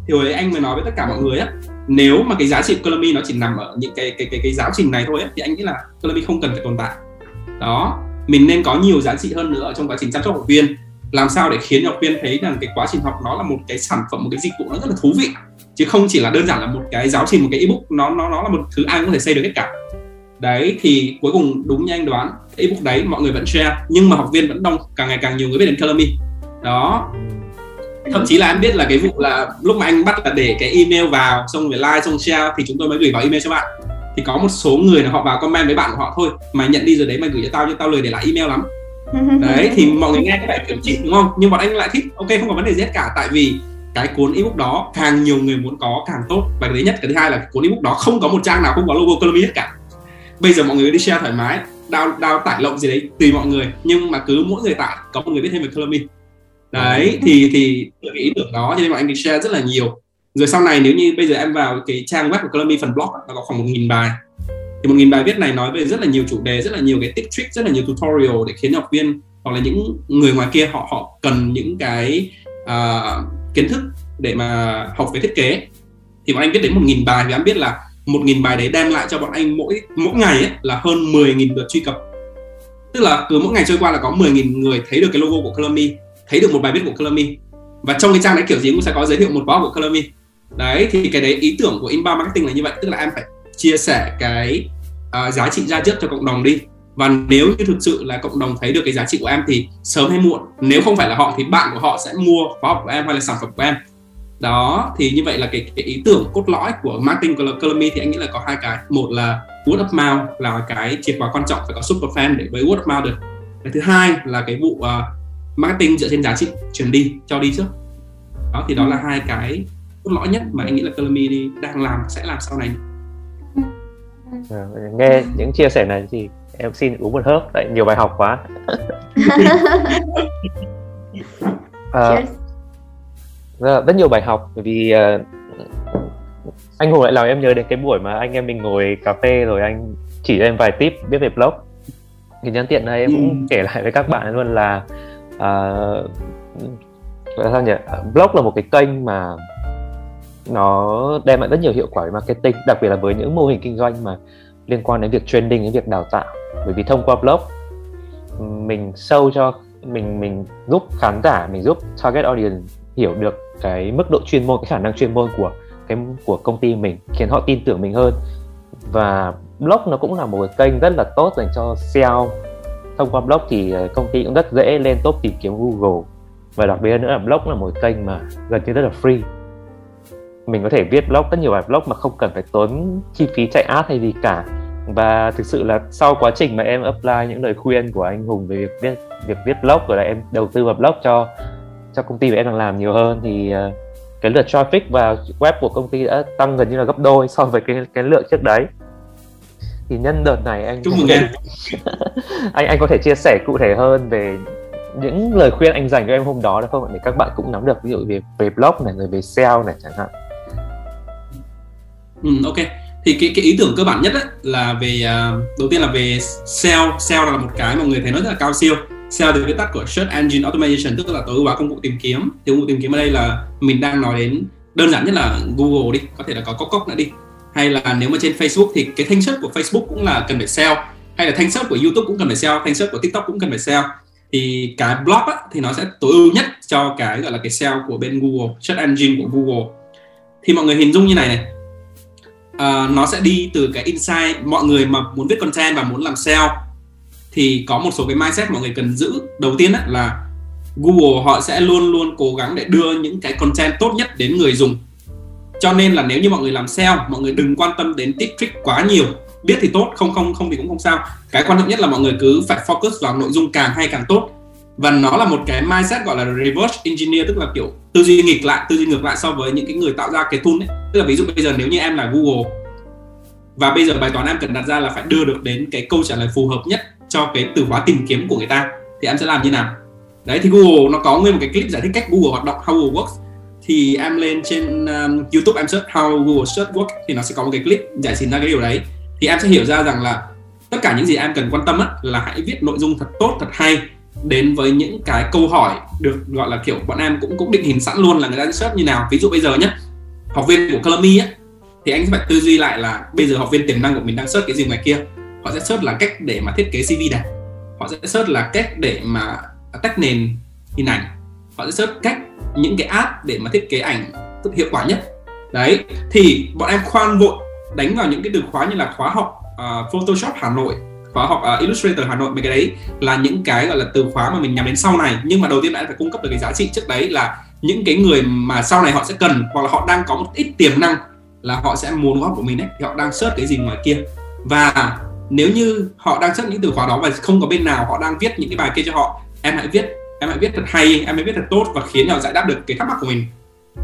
thì hồi đấy anh mới nói với tất cả mọi người á nếu mà cái giá trị Columbia nó chỉ nằm ở những cái cái cái cái giáo trình này thôi ấy, thì anh nghĩ là Columbia không cần phải tồn tại. Đó mình nên có nhiều giá trị hơn nữa trong quá trình chăm sóc học viên. Làm sao để khiến học viên thấy rằng cái quá trình học nó là một cái sản phẩm một cái dịch vụ nó rất là thú vị chứ không chỉ là đơn giản là một cái giáo trình một cái ebook nó nó nó là một thứ ai cũng có thể xây được hết cả. Đấy thì cuối cùng đúng như anh đoán cái ebook đấy mọi người vẫn share nhưng mà học viên vẫn đông càng ngày càng nhiều người biết đến Colomy đó thậm chí là anh biết là cái vụ là lúc mà anh bắt là để cái email vào xong rồi like xong share thì chúng tôi mới gửi vào email cho bạn. Thì có một số người là họ vào comment với bạn của họ thôi mà nhận đi rồi đấy mày gửi cho tao nhưng tao lười để lại email lắm. (laughs) Đấy thì mọi người nghe có vẻ kiểu chịu đúng không? Nhưng bọn anh lại thích ok không có vấn đề gì hết cả tại vì cái cuốn ebook đó càng nhiều người muốn có càng tốt. Và cái thứ nhất cái thứ hai là cuốn ebook đó không có một trang nào không có logo Colomy hết cả. Bây giờ mọi người đi share thoải mái đào đào tải lộng gì đấy tùy mọi người nhưng mà cứ mỗi người tải có một người biết thêm về Colomy đấy thì thì cái ý tưởng đó cho nên bọn anh đi share rất là nhiều. Rồi sau này nếu như bây giờ em vào cái trang web của Colomy phần blog nó có khoảng một nghìn bài. Thì một nghìn bài viết này nói về rất là nhiều chủ đề rất là nhiều cái tip trick rất là nhiều tutorial để khiến học viên hoặc là những người ngoài kia họ họ cần những cái uh, kiến thức để mà học về thiết kế. Thì bọn anh viết đến một nghìn bài thì em biết là một nghìn bài đấy đem lại cho bọn anh mỗi mỗi ngày ấy là hơn 10.000 lượt truy cập. Tức là cứ mỗi ngày trôi qua là có 10.000 người thấy được cái logo của Colomy thấy được một bài viết của Colomy và trong cái trang đấy kiểu gì cũng sẽ có giới thiệu một khóa của Colomy đấy thì cái đấy ý tưởng của inbound marketing là như vậy tức là em phải chia sẻ cái uh, giá trị ra trước cho cộng đồng đi. Và nếu như thực sự là cộng đồng thấy được cái giá trị của em thì sớm hay muộn nếu không phải là họ thì bạn của họ sẽ mua khóa học của em hay là sản phẩm của em. Đó thì như vậy là cái, cái ý tưởng cốt lõi của marketing của Colomy thì anh nghĩ là có hai cái. Một là word of mouth là cái chìa khóa quan trọng phải có super fan để với word of mouth được. Cái thứ hai là cái vụ uh, marketing dựa trên giá trị truyền đi cho đi trước. Đó thì đó là hai cái cốt lõi nhất mà anh nghĩ là Colomy đang làm sẽ làm sau này. À, nghe những chia sẻ này thì em xin uống một hớp tại nhiều bài học quá. (laughs) À, rất, nhiều bài học bởi vì uh, anh Hùng lại làm em nhớ đến cái buổi mà anh em mình ngồi cà phê rồi anh chỉ cho em vài tip biết về blog. Thì nhân tiện này em cũng ừ. kể lại với các bạn luôn là uh, sao nhỉ? À, blog là một cái kênh mà nó đem lại rất nhiều hiệu quả về marketing đặc biệt là với những mô hình kinh doanh mà liên quan đến việc trending đến việc đào tạo. Bởi vì thông qua blog mình sâu cho mình mình giúp khán giả mình giúp target audience hiểu được cái mức độ chuyên môn cái khả năng chuyên môn của cái của công ty mình khiến họ tin tưởng mình hơn. Và blog nó cũng là một cái kênh rất là tốt dành cho SEO thông qua blog thì ờ, công ty cũng rất dễ lên top tìm kiếm Google. Và đặc biệt nữa là blog là một kênh mà gần như rất là free. Mình có thể viết blog, rất nhiều bài blog mà không cần phải tốn chi phí chạy ad hay gì cả. Và thực sự là sau quá trình mà em apply những lời khuyên của anh Hùng về việc viết việc viết blog rồi là em đầu tư vào blog cho cho công ty mà em đang làm nhiều hơn thì ờ, cái lượt traffic và web của công ty đã tăng gần như là gấp đôi so với cái cái lượng trước đấy thì nhân đợt này anh chúc mừng em. (laughs) Anh anh có thể chia sẻ cụ thể hơn về những lời khuyên anh dành cho em hôm đó được không? Để các bạn cũng nắm được ví dụ về về blog này rồi về SEO này chẳng hạn. Ừ, ok. Thì cái cái ý tưởng cơ bản nhất ấy, là về uh, đầu tiên là về SEO SEO là một cái mà người thấy nó rất là cao siêu. SEO từ viết tắt của Search Engine Automation tức là tối ưu hóa công cụ tìm kiếm. Thì công cụ tìm kiếm ở đây là mình đang nói đến đơn giản nhất là Google đi. Có thể là có cốc cốc nữa đi hay là nếu mà trên Facebook thì cái thanh xuất của Facebook cũng là cần phải SEO hay là thanh xuất của YouTube cũng cần phải SEO thanh xuất của TikTok cũng cần phải SEO thì cái blog á, thì nó sẽ tối ưu nhất cho cái gọi là cái SEO của bên Google search engine của Google. Thì mọi người hình dung như này này. Uh, nó sẽ đi từ cái insight mọi người mà muốn viết content và muốn làm SEO thì có một số cái mindset mọi người cần giữ. Đầu tiên á, là Google họ sẽ luôn luôn cố gắng để đưa những cái content tốt nhất đến người dùng cho nên là nếu như mọi người làm SEO mọi người đừng quan tâm đến tip trick quá nhiều. Biết thì tốt, không không không thì cũng không sao. Cái quan trọng nhất là mọi người cứ phải focus vào nội dung càng hay càng tốt. Và nó là một cái mindset gọi là reverse engineer, tức là kiểu tư duy nghịch lại, tư duy ngược lại so với những cái người tạo ra cái tool ấy. Tức là ví dụ bây giờ nếu như em là Google, và bây giờ bài toán em cần đặt ra là phải đưa được đến cái câu trả lời phù hợp nhất cho cái từ khóa tìm kiếm của người ta, thì em sẽ làm như nào? Đấy, thì Google nó có nguyên một cái clip giải thích cách Google hoạt động, how Google works thì em lên trên um, YouTube em search how Google search work thì nó sẽ có một cái clip giải trình ra cái điều đấy. Thì em sẽ hiểu ra rằng là tất cả những gì em cần quan tâm á, là hãy viết nội dung thật tốt thật hay đến với những cái câu hỏi được gọi là kiểu bọn em cũng cũng định hình sẵn luôn là người ta sẽ search như nào. Ví dụ bây giờ nhé học viên của Color á thì anh sẽ phải tư duy lại là bây giờ học viên tiềm năng của mình đang search cái gì ngoài kia. Họ sẽ search là cách để mà thiết kế CV đẹp họ sẽ search là cách để mà tách nền hình ảnh họ sẽ search cách những cái app để mà thiết kế ảnh hiệu quả nhất. Đấy thì bọn em khoan vội đánh vào những cái từ khóa như là khóa học uh, Photoshop Hà Nội khóa học uh, Illustrator Hà Nội mấy cái đấy là những cái gọi là từ khóa mà mình nhắm đến sau này. Nhưng mà đầu tiên bạn phải cung cấp được cái giá trị trước đấy là những cái người mà sau này họ sẽ cần hoặc là họ đang có một ít tiềm năng là họ sẽ muốn góp của mình đấy thì họ đang search cái gì ngoài kia. Và nếu như họ đang search những từ khóa đó và không có bên nào họ đang viết những cái bài kia cho họ em hãy viết em hãy viết thật hay em hãy viết thật tốt và khiến họ giải đáp được cái thắc mắc của mình.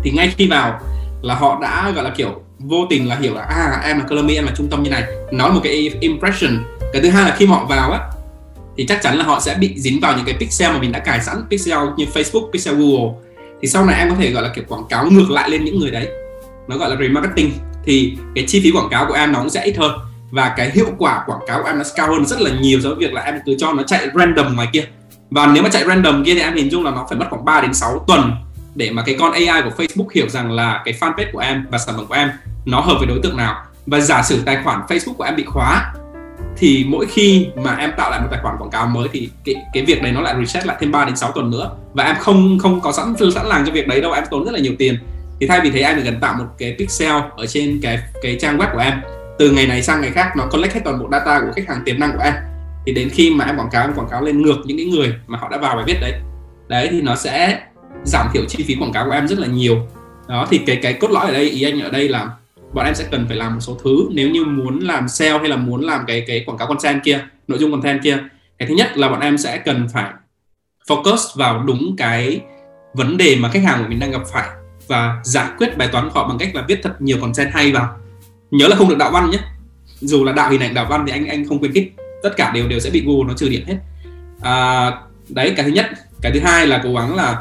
Thì ngay khi vào là họ đã gọi là kiểu vô tình là hiểu là à em là Color em là trung tâm như này. Nói một cái impression. Cái thứ hai là khi họ vào á thì chắc chắn là họ sẽ bị dính vào những cái pixel mà mình đã cài sẵn pixel như Facebook, pixel Google. Thì sau này em có thể gọi là kiểu quảng cáo ngược lại lên những người đấy. Nó gọi là remarketing. Thì cái chi phí quảng cáo của em nó cũng sẽ ít hơn. Và cái hiệu quả quảng cáo của em nó cao hơn rất là nhiều so với việc là em cứ cho nó chạy random ngoài kia và nếu mà chạy random kia thì em hình dung là nó phải mất khoảng 3 đến 6 tuần để mà cái con AI của Facebook hiểu rằng là cái fanpage của em và sản phẩm của em nó hợp với đối tượng nào. Và giả sử tài khoản Facebook của em bị khóa, thì mỗi khi mà em tạo lại một tài khoản quảng cáo mới thì cái cái việc đấy nó lại reset lại thêm 3 đến 6 tuần nữa. Và em không không có sẵn sẵn sàng cho việc đấy đâu, em tốn rất là nhiều tiền. Thì thay vì thế, em chỉ cần tạo một cái pixel ở trên cái cái trang web của em. Từ ngày này sang ngày khác, nó collect hết toàn bộ data của khách hàng tiềm năng của em thì đến khi mà em quảng cáo, em quảng cáo lên ngược những cái người mà họ đã vào bài viết đấy. Đấy, thì nó sẽ giảm thiểu chi phí quảng cáo của em rất là nhiều. Đó, thì cái cái cốt lõi ở đây, ý anh ở đây là bọn em sẽ cần phải làm một số thứ. Nếu như muốn làm sale hay là muốn làm cái cái quảng cáo content kia, nội dung content kia, cái thứ nhất là bọn em sẽ cần phải focus vào đúng cái vấn đề mà khách hàng của mình đang gặp phải và giải quyết bài toán của họ bằng cách là viết thật nhiều content hay vào. Nhớ là không được đạo văn nhé. Dù là đạo hình ảnh, đạo văn thì anh anh không khuyến khích tất cả đều đều sẽ bị Google nó trừ điểm hết. À, đấy cái thứ nhất. Cái thứ hai là cố gắng là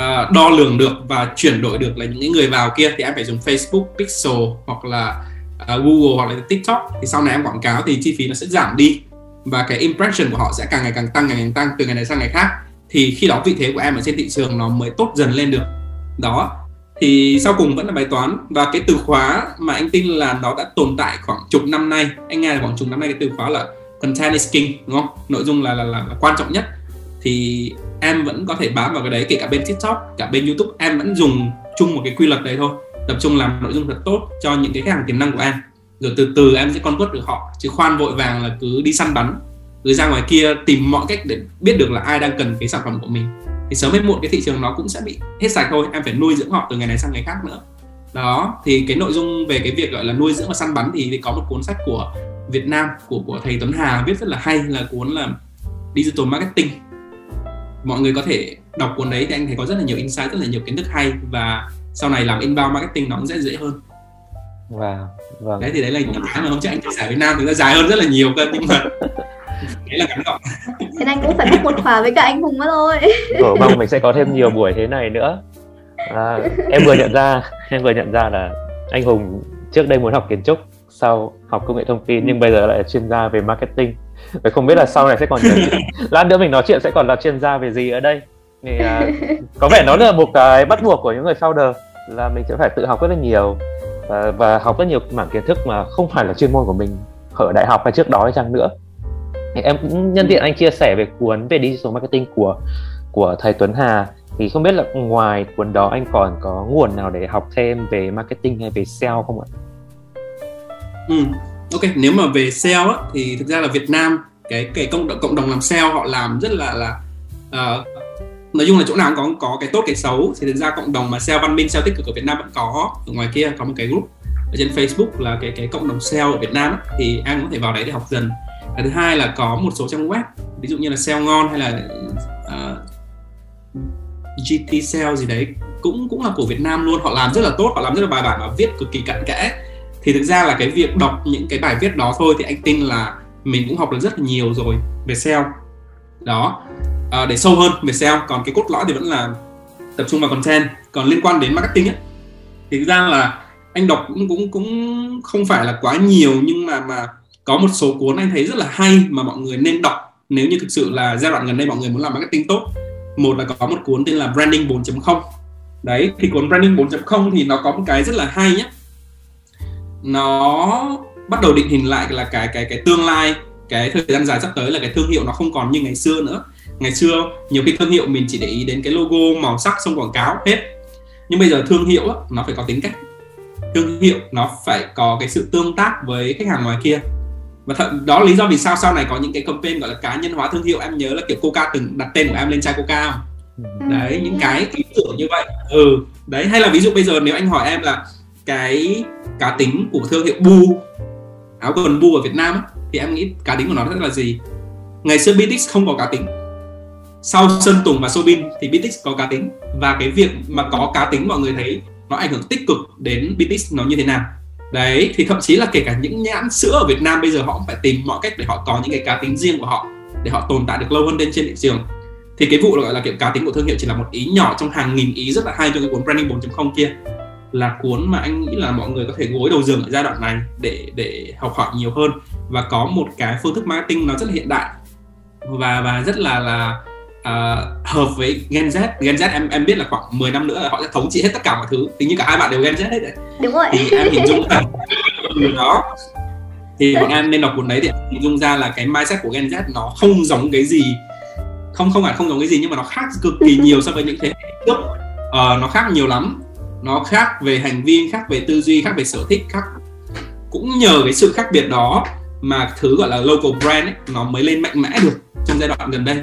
uh, đo lường được và chuyển đổi được là những người vào kia thì em phải dùng Facebook Pixel hoặc là uh, Google hoặc là TikTok. Thì sau này em quảng cáo thì chi phí nó sẽ giảm đi và cái impression của họ sẽ càng ngày càng tăng ngày càng tăng từ ngày này sang ngày khác. Thì khi đó vị thế của em ở trên thị trường nó mới tốt dần lên được. Đó. Thì sau cùng vẫn là bài toán và cái từ khóa mà anh tin là nó đã tồn tại khoảng chục năm nay. Anh nghe là khoảng chục năm nay cái từ khóa là content is king đúng không? Nội dung là là, là, là quan trọng nhất. Thì em vẫn có thể bám vào cái đấy kể cả bên tiktok cả bên youtube em vẫn dùng chung một cái quy luật đấy thôi. Tập trung làm nội dung thật tốt cho những cái khách hàng tiềm năng của em. Rồi từ từ em sẽ con quất được họ chứ khoan vội vàng là cứ đi săn bắn cứ ra ngoài kia tìm mọi cách để biết được là ai đang cần cái sản phẩm của mình. Thì sớm hay muộn cái thị trường nó cũng sẽ bị hết sạch thôi em phải nuôi dưỡng họ từ ngày này sang ngày khác nữa. Đó thì cái nội dung về cái việc gọi là nuôi dưỡng và săn bắn thì, thì có một cuốn sách của Việt Nam của của thầy Tuấn Hà viết rất là hay là cuốn là Digital Marketing. Mọi người có thể đọc cuốn đấy thì anh thấy có rất là nhiều insight rất là nhiều kiến thức hay và sau này làm inbound marketing nó cũng sẽ dễ hơn. Wow, vâng. đấy thì đấy là những cái mà hôm trước anh chia sẻ với Nam thì nó dài hơn rất là nhiều cơ nhưng mà (laughs) đấy là ngắn gọn. Thế anh cũng phải book một khóa với cả anh Hùng mất thôi Cổ mong mình sẽ có thêm nhiều buổi thế này nữa. À, em vừa nhận ra em vừa nhận ra là anh Hùng trước đây muốn học kiến trúc sau học công nghệ thông tin nhưng bây giờ lại là chuyên gia về marketing. Vậy không biết là sau này sẽ còn (laughs) lát nữa mình nói chuyện sẽ còn là chuyên gia về gì ở đây. Thì à, (laughs) có vẻ nó là một cái bắt buộc của những người founder là mình sẽ phải tự học rất là nhiều và, và học rất nhiều mảng kiến thức mà không phải là chuyên môn của mình ở đại học hay trước đó hay chăng nữa. Thì em cũng nhân tiện anh chia sẻ về cuốn về digital marketing của của thầy Tuấn Hà. Thì không biết là ngoài cuốn đó anh còn có nguồn nào để học thêm về marketing hay về sale không ạ? Ừ, ok nếu mà về sale á, thì thực ra là Việt Nam cái cái cộng đồng cộng đồng làm sale họ làm rất là là uh, nói chung là chỗ nào cũng có có cái tốt cái xấu. Thì thực ra cộng đồng mà sale văn minh sale tích cực ở Việt Nam vẫn có. Ở ngoài kia có một cái group ở trên Facebook là cái cái cộng đồng sale ở Việt Nam á, thì anh có thể vào đấy để học dần. Cái thứ hai là có một số trang web ví dụ như là sale ngon hay là ờ, uh, GT sale gì đấy cũng cũng là của Việt Nam luôn. Họ làm rất là tốt họ làm rất là bài bản và viết cực kỳ cặn kẽ thì thực ra là cái việc đọc những cái bài viết đó thôi thì anh tin là mình cũng học được rất là nhiều rồi về SEO. Đó. À, để sâu hơn về SEO còn cái cốt lõi thì vẫn là tập trung vào content. Còn liên quan đến marketing ấy thì thực ra là anh đọc cũng cũng cũng không phải là quá nhiều nhưng mà mà có một số cuốn anh thấy rất là hay mà mọi người nên đọc nếu như thực sự là giai đoạn gần đây mọi người muốn làm marketing tốt. Một là có một cuốn tên là branding 4.0 đấy thì cuốn branding 4.0 thì nó có một cái rất là hay nhé nó bắt đầu định hình lại là cái cái cái tương lai cái thời gian dài sắp tới là cái thương hiệu nó không còn như ngày xưa nữa. Ngày xưa nhiều khi thương hiệu mình chỉ để ý đến cái logo màu sắc xong quảng cáo hết. Nhưng bây giờ thương hiệu nó phải có tính cách. Thương hiệu nó phải có cái sự tương tác với khách hàng ngoài kia. Và th- đó là lý do vì sao sau này có những cái campaign gọi là cá nhân hóa thương hiệu. Em nhớ là kiểu Coca từng đặt tên của em lên chai Coca không? Ừ. đấy những cái ý tưởng như vậy. Ừ đấy hay là ví dụ bây giờ nếu anh hỏi em là cái cá tính của thương hiệu Bu áo quần Bu ở Việt Nam thì em nghĩ cá tính của nó rất là gì? Ngày xưa BTX không có cá tính. Sau Sơn Tùng và Sobin thì BTX có cá tính. Và cái việc mà có cá tính, mọi người thấy, nó ảnh hưởng tích cực đến BTX nó như thế nào. Đấy, thì thậm chí là kể cả những nhãn sữa ở Việt Nam bây giờ họ cũng phải tìm mọi cách để họ có những cái cá tính riêng của họ, để họ tồn tại được lâu hơn lên trên thị trường. Thì cái vụ gọi là kiểu cá tính của thương hiệu chỉ là một ý nhỏ trong hàng nghìn ý rất là hay trong cái cuốn branding 4.0 kia là cuốn mà anh nghĩ là mọi người có thể gối đầu giường ở giai đoạn này để để học hỏi nhiều hơn. Và có một cái phương thức marketing nó rất là hiện đại. Và và rất là là uh, hợp với Gen Z. Gen Z em em biết là khoảng 10 năm nữa là họ sẽ thống trị hết tất cả mọi thứ. Tính như cả hai bạn đều Gen Z hết đấy. Đúng rồi. Thì em hình dung là điều (laughs) đó. Thì bọn em nên đọc cuốn đấy để hình dung ra là cái mindset của Gen Z nó không giống cái gì không không phải không giống cái gì nhưng mà nó khác cực kỳ nhiều so với những thế hệ trước. Uh, nó khác nhiều lắm nó khác về hành vi khác về tư duy khác về sở thích khác cũng nhờ cái sự khác biệt đó mà thứ gọi là local brand ấy, nó mới lên mạnh mẽ được trong giai đoạn gần đây.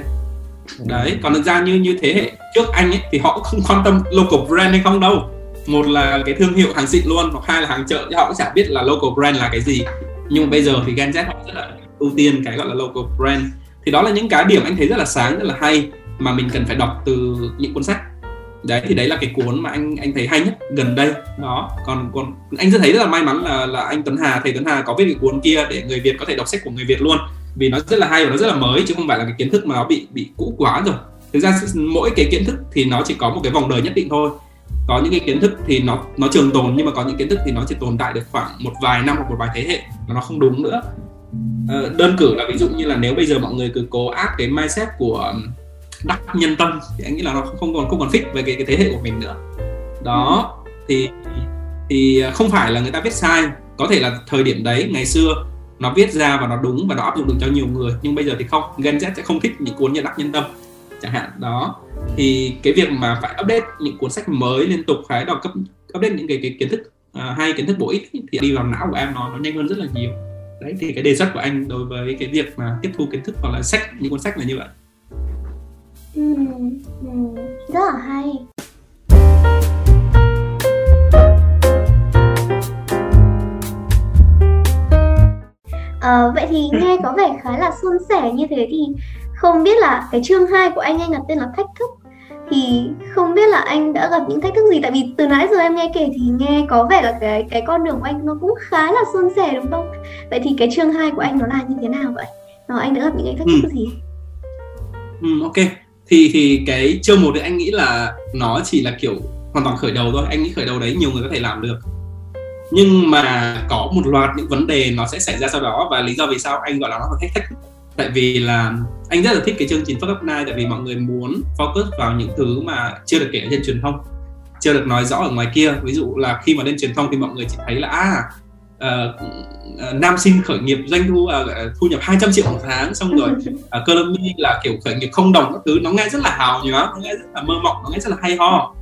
Đấy còn thực ra như như thế hệ trước anh ấy thì họ cũng không quan tâm local brand hay không đâu. Một là cái thương hiệu hàng xịn luôn hoặc hai là hàng chợ chứ họ cũng chả biết là local brand là cái gì. Nhưng mà bây giờ thì Gen Z họ rất là ưu tiên cái gọi là local brand. Thì đó là những cái điểm anh thấy rất là sáng rất là hay mà mình cần phải đọc từ những cuốn sách đấy, thì đấy là cái cuốn mà anh anh thấy hay nhất gần đây. Đó, còn còn anh rất thấy rất là may mắn là là anh Tuấn Hà, thầy Tuấn Hà có viết cái cuốn kia để người Việt có thể đọc sách của người Việt luôn. Vì nó rất là hay và nó rất là mới, chứ không phải là cái kiến thức mà nó bị bị cũ quá rồi. Thực ra mỗi cái kiến thức thì nó chỉ có một cái vòng đời nhất định thôi. Có những cái kiến thức thì nó nó trường tồn, nhưng mà có những kiến thức thì nó chỉ tồn tại được khoảng một vài năm hoặc một vài thế hệ và nó không đúng nữa. Ờ, đơn cử là ví dụ như là nếu bây giờ mọi người cứ cố áp cái mindset của đắc nhân tâm. Thì anh nghĩ là nó không còn không còn fit về cái, cái thế hệ của mình nữa. Đó thì thì không phải là người ta viết sai. Có thể là thời điểm đấy ngày xưa nó viết ra và nó đúng và nó áp dụng được cho nhiều người. Nhưng bây giờ thì không Gen Z sẽ không thích những cuốn như đắc nhân tâm chẳng hạn. Đó. Thì cái việc mà phải update những cuốn sách mới liên tục phải đọc cấp update những cái, cái kiến thức uh, hay kiến thức bổ ích thì đi vào não của em nó nó nhanh hơn rất là nhiều. Đấy thì cái đề xuất của anh đối với cái việc mà tiếp thu kiến thức hoặc là sách những cuốn sách là như vậy ừ, ừ, rất là hay À, vậy thì nghe có vẻ khá là suôn sẻ như thế thì không biết là cái chương 2 của anh anh đặt tên là thách thức thì không biết là anh đã gặp những thách thức gì tại vì từ nãy giờ em nghe kể thì nghe có vẻ là cái cái con đường của anh nó cũng khá là suôn sẻ đúng không? Vậy thì cái chương 2 của anh nó là như thế nào vậy? Nó anh đã gặp những cái thách thức ừ. gì? Ừ, ok. Thì thì cái chương một thì anh nghĩ là nó chỉ là kiểu hoàn toàn khởi đầu thôi. Anh nghĩ khởi đầu đấy nhiều người có thể làm được. Nhưng mà có một loạt những vấn đề nó sẽ xảy ra sau đó và lý do vì sao anh gọi là nó là thách thức tại vì là anh rất là thích cái chương trình Fuck Up Night, tại vì mọi người muốn focus vào những thứ mà chưa được kể trên truyền thông, chưa được nói rõ ở ngoài kia ví dụ là khi mà lên truyền thông thì mọi người chỉ thấy là à uh, nam sinh khởi nghiệp doanh thu uh, thu nhập 200 triệu một tháng xong rồi (laughs) uh, Colombia là kiểu khởi nghiệp không đồng các thứ nó nghe rất là hào nhoáng nó nghe rất là mơ mộng nó nghe rất là hay ho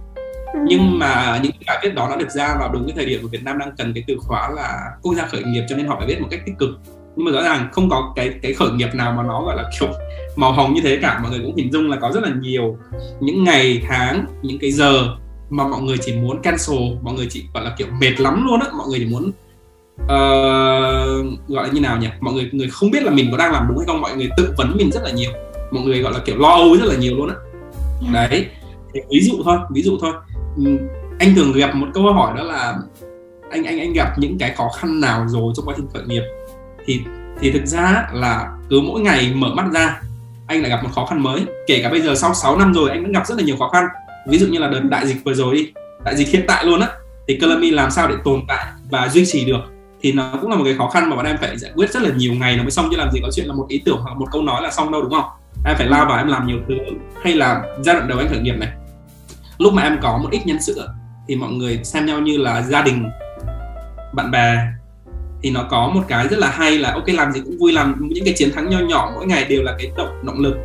ừ. nhưng mà những cái bài viết đó nó được ra vào đúng cái thời điểm của Việt Nam đang cần cái từ khóa là quốc gia khởi nghiệp cho nên họ phải viết một cách tích cực nhưng mà rõ ràng không có cái cái khởi nghiệp nào mà nó gọi là kiểu màu hồng như thế cả mọi người cũng hình dung là có rất là nhiều những ngày tháng những cái giờ mà mọi người chỉ muốn cancel mọi người chỉ gọi là kiểu mệt lắm luôn á mọi người chỉ muốn uh, gọi là như nào nhỉ? Mọi người người không biết là mình có đang làm đúng hay không mọi người tự vấn mình rất là nhiều. Mọi người gọi là kiểu lo âu rất là nhiều luôn á. Đấy thì ví dụ thôi ví dụ thôi. Anh thường gặp một câu hỏi đó là anh anh anh gặp những cái khó khăn nào rồi trong quá trình khởi nghiệp? Thì thì thực ra là cứ mỗi ngày mở mắt ra anh lại gặp một khó khăn mới. Kể cả bây giờ sau 6 năm rồi anh vẫn gặp rất là nhiều khó khăn. Ví dụ như là đợt đại dịch vừa rồi đi đại dịch hiện tại luôn á thì Kalami làm sao để tồn tại và duy trì được thì nó cũng là một cái khó khăn mà bọn em phải giải quyết rất là nhiều ngày nó mới xong chứ làm gì có chuyện là một ý tưởng hoặc một câu nói là xong đâu, đúng không? Em phải lao vào em làm nhiều thứ hay là giai đoạn đầu anh khởi nghiệp này. Lúc mà em có một ít nhân sự thì mọi người xem nhau như là gia đình, bạn bè. Thì nó có một cái rất là hay là, ok, làm gì cũng vui, làm những cái chiến thắng nho nhỏ, mỗi ngày đều là cái động động lực